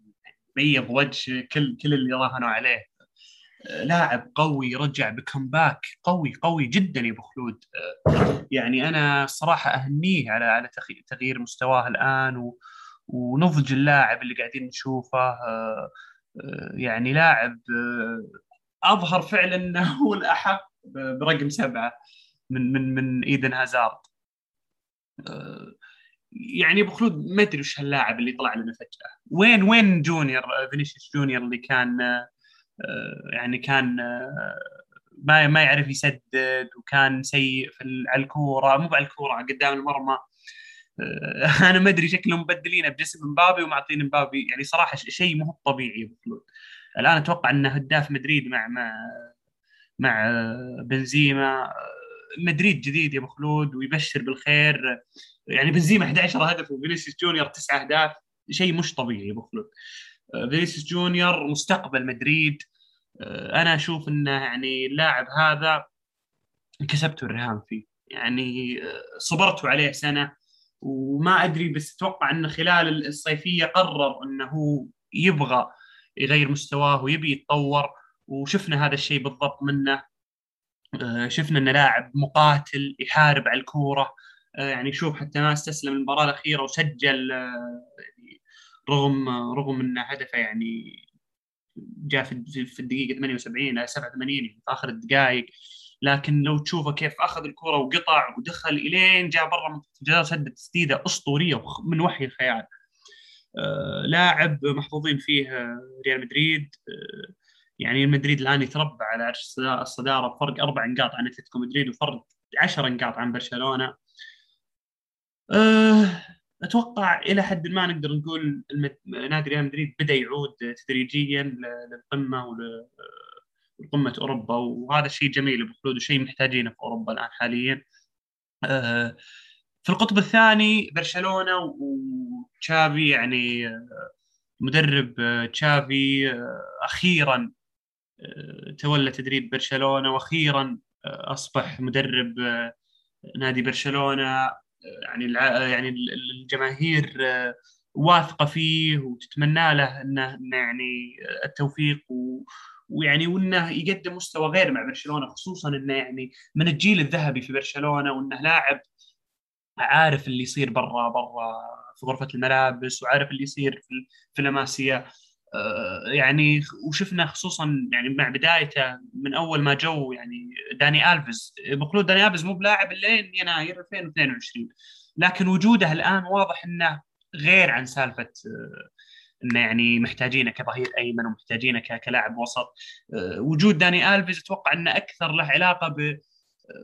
بيض وجه كل كل اللي راهنوا عليه. لاعب قوي رجع بكمباك قوي قوي جدا يا أبو خلود. يعني أنا صراحة أهنيه على على تغيير مستواه الآن ونضج اللاعب اللي قاعدين نشوفه. يعني لاعب أظهر فعلا إنه هو الأحق برقم سبعة. من من من ايدن هازارد. يعني أبو خلود ما أدري وش هاللاعب اللي طلع لنا فجأة. وين وين جونيور فينيسيوس جونيور اللي كان يعني كان ما ما يعرف يسدد وكان سيء في على الكورة. مو على الكورة قدام المرمى. أنا ما أدري شكلهم مبدلينه بجسم مبابي ومعطين مبابي. يعني صراحة شيء مو طبيعي أبو خلود. الآن أتوقع إنه هداف مدريد مع مع مع بنزيما مدريد جديد يا أبو خلود ويبشر بالخير. يعني بنزيما 11 هدف وفينيسيوس جونيور 9 أهداف شيء مش طبيعي يا أبو خلود. فينيسيوس جونيور مستقبل مدريد. أنا أشوف إنه يعني اللاعب هذا كسبته الرهان فيه. يعني صبرتوا عليه سنة وما أدري بس أتوقع انه خلال الصيفية قرر إنه يبغى يغير مستواه ويبي يتطور وشفنا هذا الشيء بالضبط منه. آه، شفنا انه لاعب مقاتل يحارب على الكورة. آه، يعني شوف حتى ما استسلم المباراة الأخيرة وسجل آه، يعني رغم رغم إن هدفه يعني جاء في الدقيقة 78 87 في آخر الدقائق. لكن لو تشوفه كيف أخذ الكره وقطع ودخل إلين جاء برا منطقة الجزاء سدد تسديدة أسطورية من وحي الخيال. آه لاعب محظوظين فيه ريال مدريد. آه يعني المدريد الآن يتربع على عرش الصدارة بفرق أربع نقاط عن أتلتيكو مدريد وفرق 10 نقاط عن برشلونة آه أتوقع إلى حد ما نقدر نقول. نادي ريال مدريد بدأ يعود تدريجيا للقمة ول قمه أوروبا وهذا الشيء جميل أبو خلود وشيء محتاجينه في أوروبا الآن حاليا آه، في القطب الثاني برشلونة وتشافي يعني مدرب تشافي أخيرا تولى تدريب برشلونة وأخيرا أصبح مدرب نادي برشلونة. يعني يعني الجماهير واثقة فيه وتتمنى له إنه يعني التوفيق و ويعني وإنه يقدم مستوى غير مع برشلونة خصوصا إنه يعني من الجيل الذهبي في برشلونة وإنه لاعب عارف اللي يصير برا برا في غرفة الملابس وعارف اللي يصير في في لاماسيا آه، يعني وشفنا خصوصا يعني مع بدايته من أول ما جو يعني داني ألفيز. أبو خلود داني ألفيز مو بلاعب لين يناير 2022 لكن وجوده الآن واضح إنه غير عن سالفة آه، إنه يعني محتاجينه كظهير أيمن ومحتاجينه كلاعب وسط. آه، وجود داني ألفيز أتوقع إنه أكثر له علاقة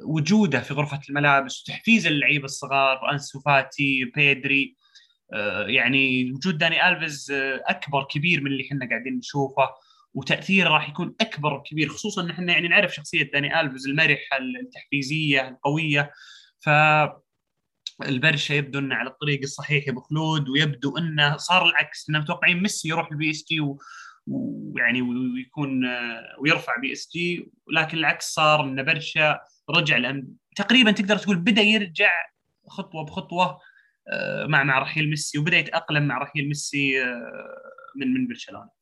بوجوده في غرفة الملابس وتحفيز اللعيبه الصغار أنسو فاتي بيدري. آه، يعني وجود داني ألفيز آه، أكبر كبير من اللي إحنا قاعدين نشوفه وتأثيره راح يكون أكبر كبير خصوصا إن إحنا يعني نعرف شخصية داني ألفيز المرحة التحفيزية القوية. ف البرشا يبدو إنه على الطريق الصحيح يا أبو خلود ويبدو إنه صار العكس إنه متوقعين ميسي يروح البي إس جي ويعني ويكون ويرفع بي إس جي لكن العكس صار إن برشا رجع لأن تقريبا تقدر تقول بدأ يرجع خطوة بخطوة. آه، مع مع رحيل ميسي وبدأ يتأقلم مع رحيل ميسي آه، من من برشلونة. آه،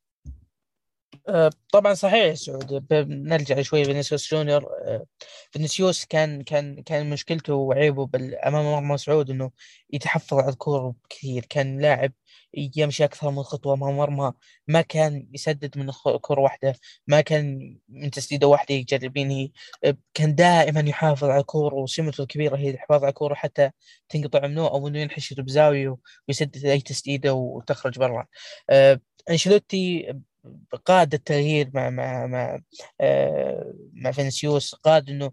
طبعا صحيح سعود. نرجع شوي. فينيسيوس جونيور آه، فينيسيوس كان كان كان مشكلته وعيبه أمام مرمى سعود إنه يتحفظ على الكورة كثير. كان لاعب يمشي أكثر من خطوة أمام مرمى ما كان يسدد من كرة واحدة ما كان من تسديدة واحدة يجرب ينهي آه، كان دائما يحافظ على الكورة وسمته الكبيرة هي الحفاظ على الكورة حتى تنقطع منه أو إنه ينحشر بزاوية ويسدد أي تسديدة وتخرج برا. أنشيلوتي قاد التغيير مع مع مع آه مع فينيسيوس قاد إنه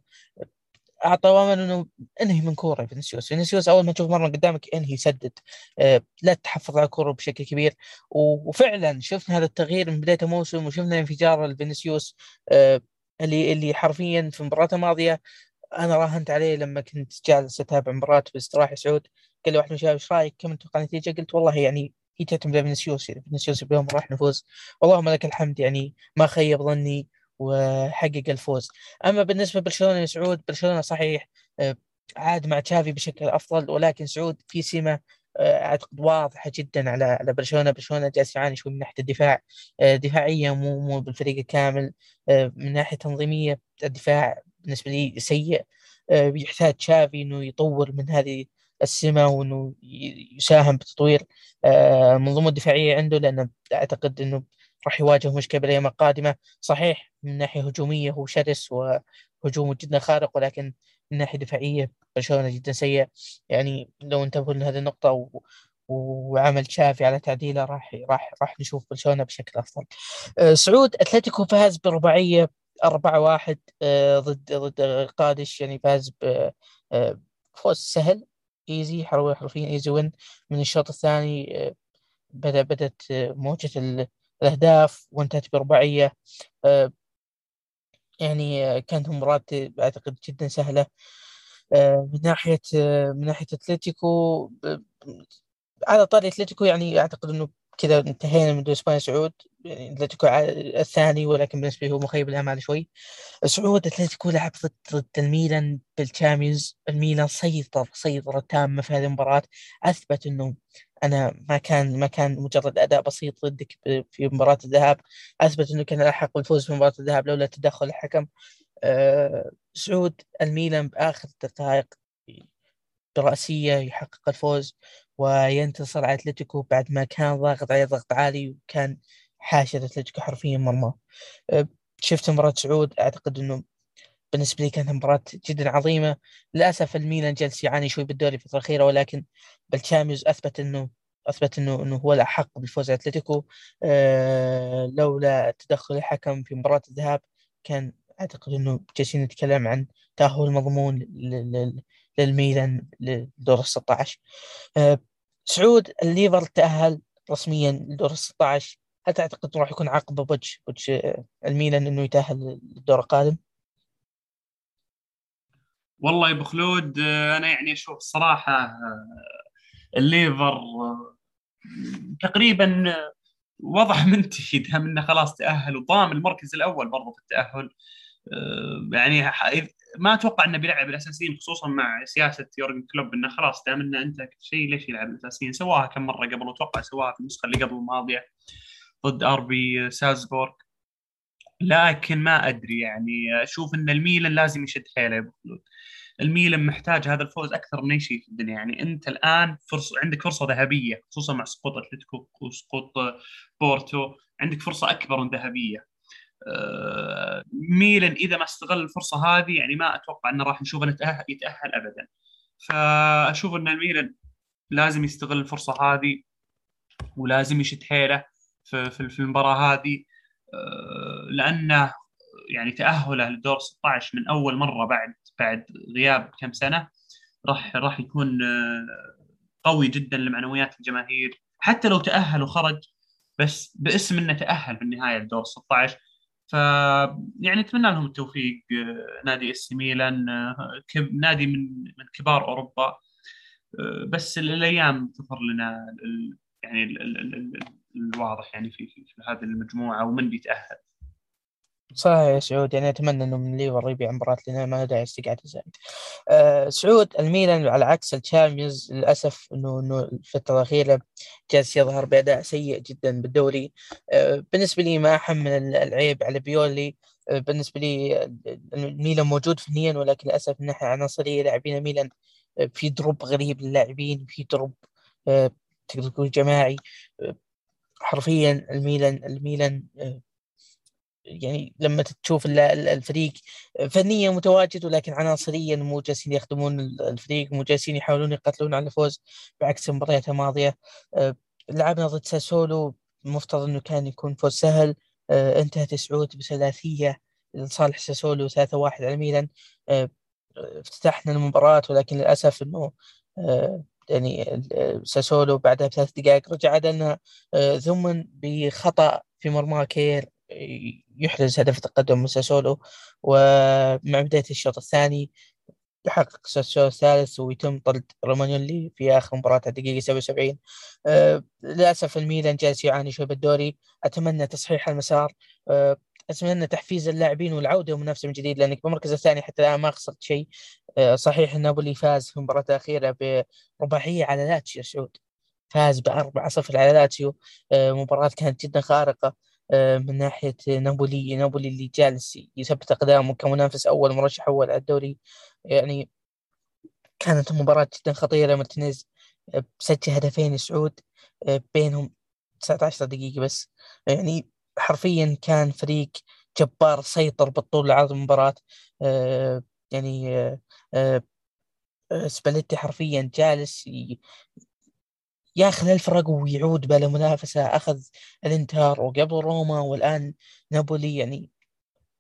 أعطى أوامر إنه انهي من كورة فينيسيوس. فينيسيوس أول ما تشوف مرة قدامك انهي سدد آه لا تحفظ على الكورة بشكل كبير. وفعلا شفنا هذا التغيير من بداية الموسم وشفنا انفجار فينيسيوس آه اللي اللي حرفيا في المباراة الماضية. أنا راهنت عليه لما كنت جالس أتابع مباراة باستراحة سعود. قال لي واحد من الشباب إيش رأيك؟ كم تتوقع النتيجة؟ قلت والله يعني هي تعتمد على فينيسيوس يعني فينيسيوس اليوم راح نفوز اللهم لك الحمد يعني ما خيب ظني وحقق الفوز. أما بالنسبة لبرشلونة يا سعود برشلونة صحيح آه، عاد مع تشافي بشكل أفضل ولكن سعود في سمة آه، أعتقد واضحة جدا على على برشلونة. برشلونة جالس يعاني شوي من ناحية الدفاع آه، دفاعيا مو مو بالفريق الكامل من ناحية تنظيمية الدفاع بالنسبة لي سيء. يحتاج تشافي إنه يطور من هذه السمه وإنه يساهم بتطوير المنظومه الدفاعيه عنده لأنه أعتقد إنه راح يواجه مشكلة بالايام القادمه صحيح من ناحية هجومية هو شرس وهجومه جدا خارق ولكن من ناحية دفاعية برشلونة جدا سيء. يعني لو انتبهوا لهذه النقطة و... وعمل شافي على تعديله راح راح راح نشوف برشلونة بشكل أفضل. أه سعود أتلتيكو فاز برباعية 4 1 أه ضد ضد قادش يعني فاز بفوز أه، سهل. إيزي حرفيا إيزي وين من الشوط الثاني أه، بدا بدأت موجة الأهداف وانتهت برباعية. آه، يعني كانت مباراة أعتقد جدا سهلة. آه، من ناحية آه، من ناحية أتلتيكو على طاري أتلتيكو يعني أعتقد أنه كذا انتهينا من دوري اسبانيا سعود يعني اتلتيكو الثاني ولكن بالنسبة لي هو مخيب الامال شوي. سعود اتلتيكو لعب ضد ضد الميلان بالتشاميونز الميلان سيطر سيطرة تامة في هذه المباراة أثبت إنه ما كان ما كان مجرد أداء بسيط ضدك في مباراة الذهاب. أثبت إنه كان الاحق بالفوز في مباراة الذهاب لولا تدخل الحكم. أه سعود الميلان بآخر دقائق براسيه يحقق الفوز. وينتصر على أتلتيكو بعد ما كان ضاغط عليه ضغط عالي وكان حاشر أتلتيكو حرفيا بمرماه. أه شفت مباراة سعود أعتقد إنه بالنسبة لي كانت مباراة جدا عظيمة. للأسف الميلان جالس يعاني شوي بالدوري الفترة الأخيرة ولكن بالتشاميونز أثبت انه أثبت انه إنه هو الأحق بالفوز على أتلتيكو. آه لولا تدخل الحكم في مباراة الذهاب كان أعتقد إنه جالسين نتكلم عن تأهل مضمون للميلان لدور ال 16 آه سعود الليفر تأهل رسميا لدور ال 16 هل تعتقد راح يكون عقبه بوجه بوجه الميلان أنه يتأهل للدور القادم؟ والله يا أبو خلود آه، أنا يعني أشوف الصراحه آه، الليفر آه، تقريبا وضح منتهي دام إنه خلاص تأهل وضام المركز الأول برضه في التأهل. يعني ما أتوقع إنه بيلعب الأساسيين خصوصا مع سياسة يورجن كلوب إنه خلاص دام إنه أنت شيء ليش يلعب الأساسيين؟ سواها كم مرة قبل وأتوقع سواها في النسخة اللي قبل الماضية ضد اربي سالزبورغ. لكن ما أدري يعني أشوف إن الميلان لازم يشد حيله يا أبو خلود. الميلان محتاج هذا الفوز أكثر من أي شيء في الدنيا. يعني أنت الآن فرصه عندك فرصة ذهبية خصوصا مع سقوط أتلتيكو وسقوط بورتو عندك فرصة أكبر من ذهبية. آه، ميلان إذا ما استغل الفرصة هذه يعني ما أتوقع إنه راح نشوفه يتأهل ابدا. فأشوف ان الميلان لازم يستغل الفرصة هذه ولازم يشد حيله في في المباراة هذه آه، لأنه يعني تأهله لدور 16 من أول مرة بعد بعد غياب كم سنة راح راح يكون آه، قوي جدا لمعنويات الجماهير. حتى لو تأهل وخرج بس باسم إنه تأهل في النهاية لدور 16 ف يعني اتمنى لهم التوفيق آه، نادي إس ميلان نادي من من كبار أوروبا. بس الأيام تظهر لنا يعني الواضح يعني في, في هذه المجموعة ومن بيتأهل. صحيح يا سعود يعني أتمنى إنه من ليفر يبيع مباراة لنا ما داعي استقعاد زايد. أه سعود الميلان على عكس الشامبيونز للأسف إنه إنه الفترة الأخيرة جالس يظهر بأداء سيء جدا بالدوري. أه بالنسبة لي ما احمل العيب على بيولي. أه بالنسبة لي الميلان موجود فنيا ولكن للأسف من ناحيه عناصرية لاعبين الميلان أه، في drop غريب للاعبين في drop أه، تقدر تقول جماعي. أه، حرفيا الميلان الميلان آه، يعني لما تشوف الفريق فنيا متواجد ولكن عناصريا مو جالسين يخدمون الفريق مو جالسين يحاولون يقتلون على الفوز بعكس المباريات الماضية. آه، لعبنا ضد ساسولو المفترض إنه كان يكون فوز سهل. آه، انتهت سعود بثلاثية لصالح ساسولو 3 1 على ميلان افتتحنا المباراة ولكن للأسف أنه يعني ساسولو بعدها بثلاث دقائق رجع عدلنا. آه، ثم بخطأ في مرمى كير يحرز هدف التقدم من ساسولو ومع بداية الشوط الثاني يحقق ساسولو الثالث ويتم طرد رومانيولي في آخر مباراة الدقيقة 77 أه للأسف الميلان جالس يعاني شوي بالدوري. أتمنى تصحيح المسار. أه أتمنى تحفيز اللاعبين والعودة ومنافسه من جديد لأنك بالمركز الثاني حتى الآن ما خسرت شيء. أه صحيح نابولي فاز في المباراة الأخيرة برباعية على لاتسيو سعود. فاز ب 4-0 على لاتسيو. أه مباراة كانت جدا خارقة. من ناحية نابولي نابولي اللي جالس يثبت أقدامه كمنافس أول مرشح أول على الدوري. يعني كانت المباراة جدا خطيرة. مارتينيز سجل هدفين سعود بينهم 19 دقيقة بس. يعني حرفيا كان فريق جبار سيطر بالطول بالعرض المباراة. يعني سباليتي حرفيا جالس ياخذ الفرق ويعود بلا منافسة أخذ الإنتر وقبل روما والآن نابولي يعني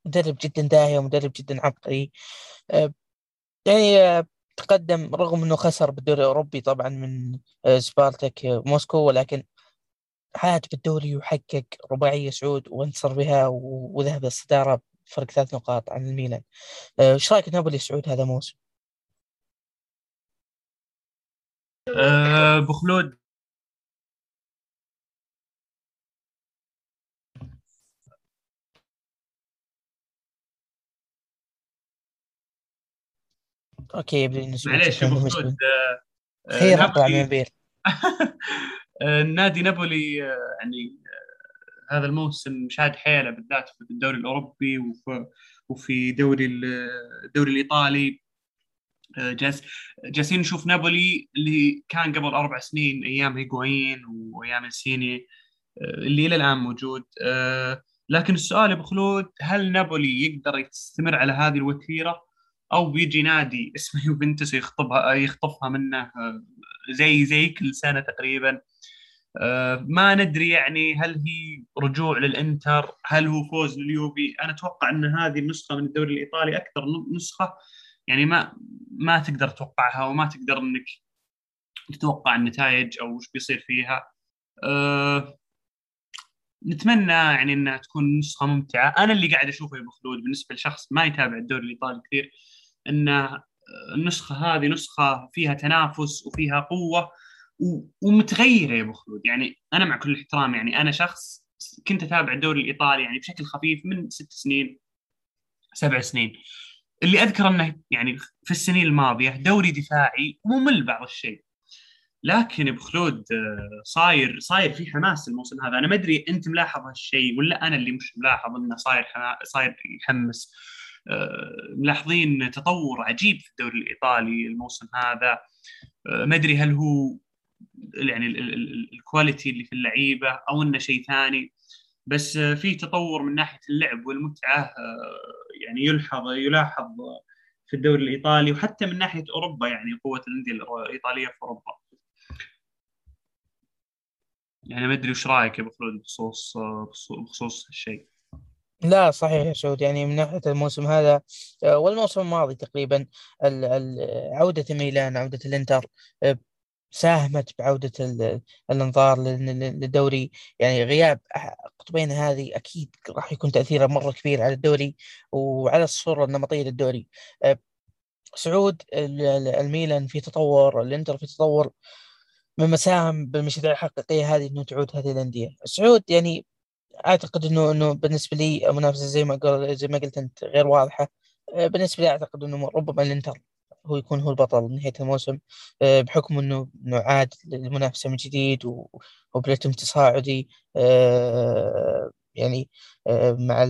مدرب جدا داهية ومدرب جدا عبقري يعني تقدم رغم إنه خسر بالدوري الأوروبي طبعا من سبارتك موسكو ولكن عاد بالدوري وحقق رباعيه سعود وانتصر بها وذهب للصدارة بفرق ثلاث نقاط عن الميلان. إيش رأيك نابولي سعود هذا الموسم؟ أه بخلود أوكي يبدو معليش ابو خلود خير اطلع من بير النادي نابولي يعني هذا الموسم شاد حيله بالذات في الدوري الأوروبي وفي وفي دوري الدوري الإيطالي. جالس جالسين نشوف نابولي اللي كان قبل أربع سنين أيام هيغوين وأيام السيني اللي إلى الآن موجود. لكن السؤال أبو خلود هل نابولي يقدر يستمر على هذه الوتيرة؟ أو بيجي نادي اسمه يوفنتوس يخطبها يخطفها منه زي زي كل سنة تقريبا. ما ندري يعني هل هي رجوع للإنتر هل هو فوز لليوفي؟ أنا أتوقع إن هذه النسخة من الدوري الإيطالي أكثر نسخة يعني ما ما تقدر تتوقعها وما تقدر إنك تتوقع النتائج أو وش بيصير فيها. أه نتمنى يعني إنها تكون نسخة ممتعة. أنا اللي قاعد أشوفه يا مخلود بالنسبة لشخص ما يتابع الدوري الإيطالي كثير إن النسخة هذه نسخة فيها تنافس وفيها قوة ومتغيرة يا أبو خلود. يعني أنا مع كل الاحترام يعني أنا شخص كنت أتابع الدوري الإيطالي يعني بشكل خفيف من ست سنين سبع سنين. اللي أذكر إنه يعني في السنين الماضية دوري دفاعي ممل بعض الشيء. لكن أبو خلود صاير صاير في حماس الموسم هذا. أنا ما أدري أنت ملاحظ هالشيء ولا أنا اللي مش ملاحظ إنه صاير صاير يحمس. ملاحظين تطور عجيب في الدوري الإيطالي الموسم هذا ما أدري هل هو يعني الكواليتي اللي في اللعيبة أو إنه شيء ثاني بس في تطور من ناحية اللعب والمتعة يعني يلحظ يلاحظ في الدوري الإيطالي وحتى من ناحية أوروبا يعني قوة الأندية الإيطالية في أوروبا. يعني ما أدري وش رأيك يا أبو خلود بخصوص بخصوص هالشيء. لا صحيح يا سعود. يعني من ناحية الموسم هذا والموسم الماضي تقريبا عودة ميلان عودة الإنتر ساهمت بعودة الانظار للدوري. يعني غياب قطبين هذه أكيد راح يكون تأثيره مرة كبير على الدوري وعلى الصورة النمطية للدوري. سعود الميلان في تطور الإنتر في تطور مما ساهم بالمشاريع الحقيقية هذه إنه تعود هذه الأندية. سعود يعني أعتقد إنه إنه بالنسبة لي منافسة زي ما قل زي ما قلت أنت غير واضحة. بالنسبة لي أعتقد إنه ربما الإنتر هو يكون هو البطل نهاية الموسم. بحكم إنه إنه عاد للمنافسة من جديد وبرتم تصاعدي. يعني مع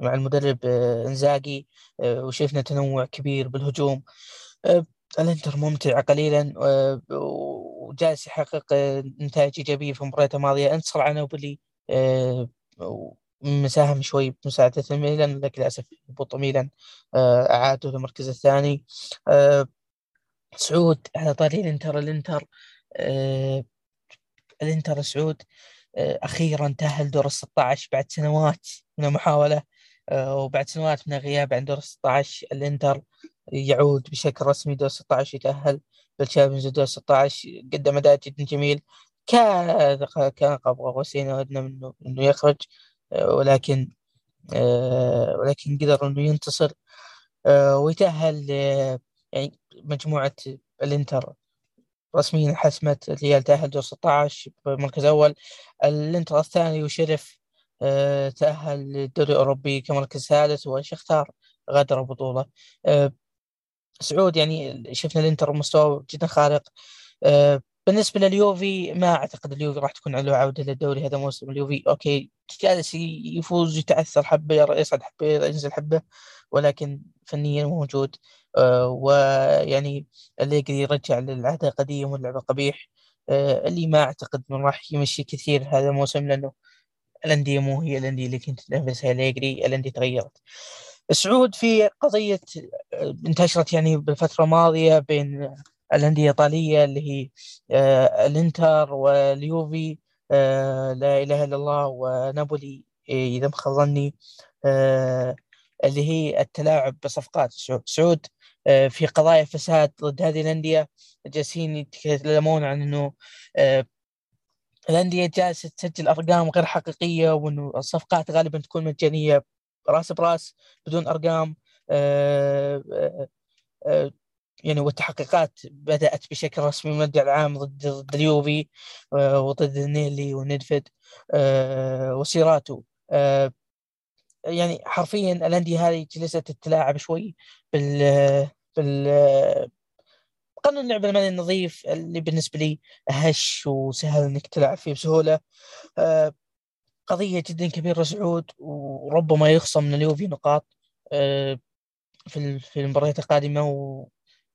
مع المدرب إنزاجي وشفنا تنوع كبير بالهجوم. الإنتر ممتع قليلا وجالس يحقق نتائج إيجابية في المباريات الماضية. انتصر على نابولي مساهم شوي بمساعدة الميلان لكن للأسف هبوط ميلان أعادوا للمركز الثاني. سعود على طاري الإنتر الإنتر الإنتر سعود أخيرا تأهل دور ال 16 بعد سنوات من المحاولة وبعد سنوات من الغياب عن دور ال 16 الإنتر يعود بشكل رسمي دور 16 يتأهل بالشامبيونز دور 16 قدم أداء جدا جميل. كان قاب قوسين ودنا منه إنه يخرج ولكن ولكن قدر إنه ينتصر ويتأهل يعني مجموعة الإنتر رسميا حسمت الريال تأهل دور 16 بمركز أول الإنتر الثاني وشرف آه، تأهل للدوري الأوروبي كمركز ثالث وشختار غادر البطولة آه، سعود يعني شفنا الإنتر مستوى جدا خارق بالنسبة لليوفي ما أعتقد اليوفي راح تكون له عودة للدوري هذا موسم. اليوفي okay جالس يفوز يتعثر حبة يصعد حبة ينزل حبة ولكن فنيا موجود. آه ويعني اللي يقدر يرجع للعهد القديم واللعب قبيح آه اللي ما أعتقد من راح يمشي كثير هذا الموسم لأنه الأندية مو هي الأندية اللي كنت تنافسها أليجري الأندية تغيرت. السعود في قضية آه، انتشرت يعني بالفترة الماضية بين الأندية الإيطالية اللي هي آه الإنتر واليوفي آه لا إله إلا الله ونابولي إذا ما خاب ظني آه اللي هي التلاعب بصفقات. سعود في قضايا فساد ضد هذه الأندية جالسين يتكلمون عن أنه آه الأندية جالسة تسجل أرقام غير حقيقية وأنه الصفقات غالبا تكون مجانية راس براس بدون آه يعني والتحقيقات بدأت بشكل رسمي من العام ضد ضد اليوفي آه وضد نيلي وندفد آه وسيراتو. آه يعني حرفيا الأندية هذه جلست تتلاعب شوي بال بال قانون اللعب المالي النظيف اللي بالنسبة لي هش وسهل إنك تلعب فيه بسهولة. قضية جدا كبيرة سعود وربما يخصم من اليوفي نقاط في في المباريات القادمة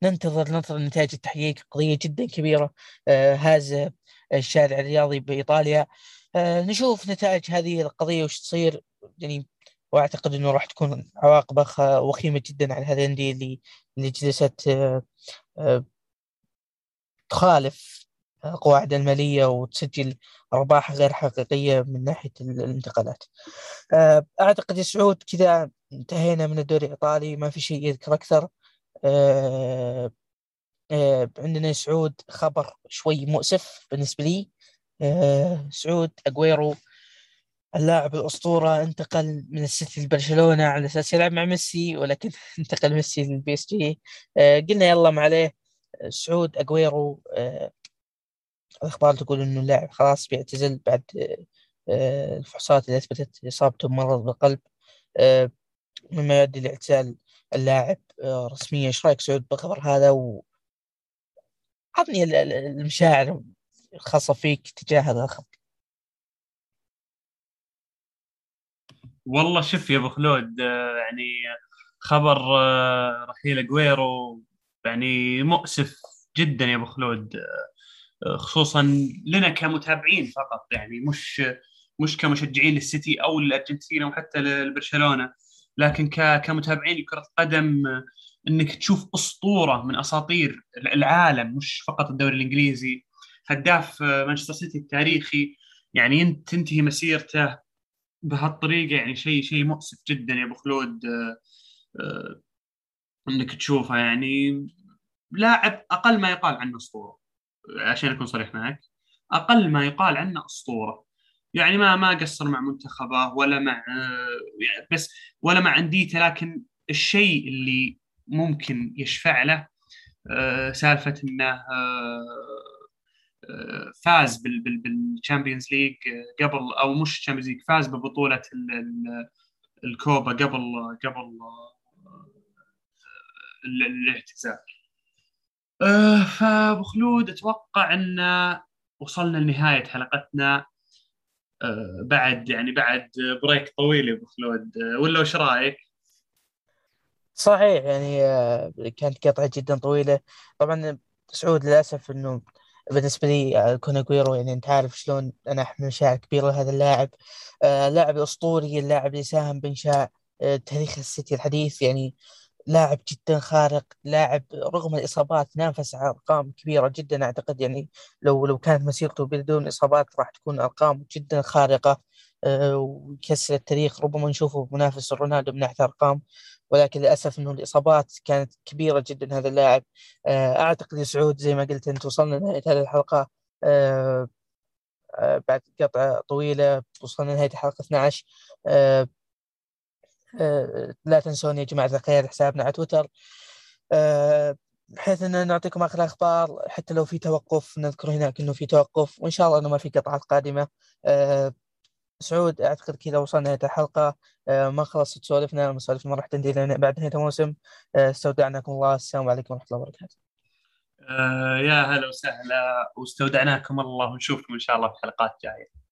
وننتظر ننتظر نتائج التحقيق قضية جدا كبيرة آه هذا الشارع الرياضي بإيطاليا. آه نشوف نتائج هذه القضية وش تصير. يعني وأعتقد إنه راح تكون عواقبها وخيمة جدا على هذه الأندية اللي اللي جلست تخالف القواعد المالية وتسجل أرباح غير حقيقية من ناحية الانتقالات. أعتقد يا سعود كذا انتهينا من الدوري الإيطالي ما في شيء يذكر أكثر. عندنا يا سعود خبر شوي مؤسف بالنسبة لي. سعود اجويرو اللاعب الأسطورة انتقل من السيتي لبرشلونة على أساس يلعب مع ميسي ولكن انتقل ميسي لل PSG. آه قلنا يلا ما عليه. سعود أجويرو آه الأخبار تقول إنه اللاعب خلاص بيعتزل بعد آه الفحوصات اللي أثبتت إصابته بمرض بالقلب. آه مما يؤدي لإعتزال اللاعب. رسميا إيش رأيك سعود بالخبر هذا؟ و عطني المشاعر الخاصة فيك تجاه هذا الخبر. والله شوف يا أبو خلود يعني خبر رحيل اجويرو يعني مؤسف جدا يا أبو خلود خصوصا لنا كمتابعين فقط يعني مش مش كمشجعين للسيتي أو للأرجنتين أو حتى لبرشلونة. لكن كمتابعين لكرة قدم إنك تشوف أسطورة من أساطير العالم مش فقط الدوري الإنجليزي. هداف مانشستر سيتي التاريخي يعني تنتهي مسيرته بهالطريقة يعني شيء شيء مؤسف جدا يا أبو خلود آه، آه، إنك تشوفها يعني لاعب أقل ما يقال عنه أسطورة عشان أكون صريح معك أقل ما يقال عنه أسطورة. يعني ما ما قصر مع منتخبه ولا مع يعني بس ولا مع انديته لكن الشيء اللي ممكن يشفع له سالفة إنه فاز بال Champions League قبل أو مش ال Champions League فاز ببطولة الكوبا قبل قبل الاعتزال. فأبو خلود أتوقع إن وصلنا لنهاية حلقتنا. بعد يعني بعد break طويل يا أبو خلود. أه، ولا وش رأيك؟ صحيح يعني كانت قطعة جدا طويلة. طبعا سعود للأسف إنه بالنسبة لي آه، كون اجويرو يعني أنت عارف شلون أنا أحمل مشاعر كبيرة لهذا اللاعب. آه لاعب أسطوري اللاعب اللي ساهم بإنشاء آه تاريخ السيتي الحديث. يعني لاعب جدا خارق لاعب رغم الإصابات نافس على أرقام كبيرة جدا. أعتقد يعني لو لو كانت مسيرته بدون إصابات راح تكون أرقام جدا خارقة آه ويكسر التاريخ. ربما نشوفه منافس رونالدو من ناحية ارقام ولكن للأسف إنه الإصابات كانت كبيرة جدا. هذا اللاعب آه، أعتقد يا سعود زي ما قلت انت وصلنا لنهاية هذه الحلقة آه، بعد قطعة طويلة وصلنا لنهاية الحلقة 12 لا تنسون يا جماعة الخير حسابنا على تويتر. آه، بحيث ان نعطيكم آخر الأخبار حتى لو في توقف نذكر هناك إنه في توقف وإن شاء الله إنه ما في قطعات قادمة. آه، سعود أعتقد كذا وصلنا نهاية الحلقة. آه، ما خلصت سوالفنا مسالفنا ما راح تنتهي بعد نهاية الموسم. استودعناكم الله. السلام عليكم ورحمة الله وبركاته. آه يا هلا وسهلا واستودعناكم الله ونشوفكم إن شاء الله في حلقات جاية.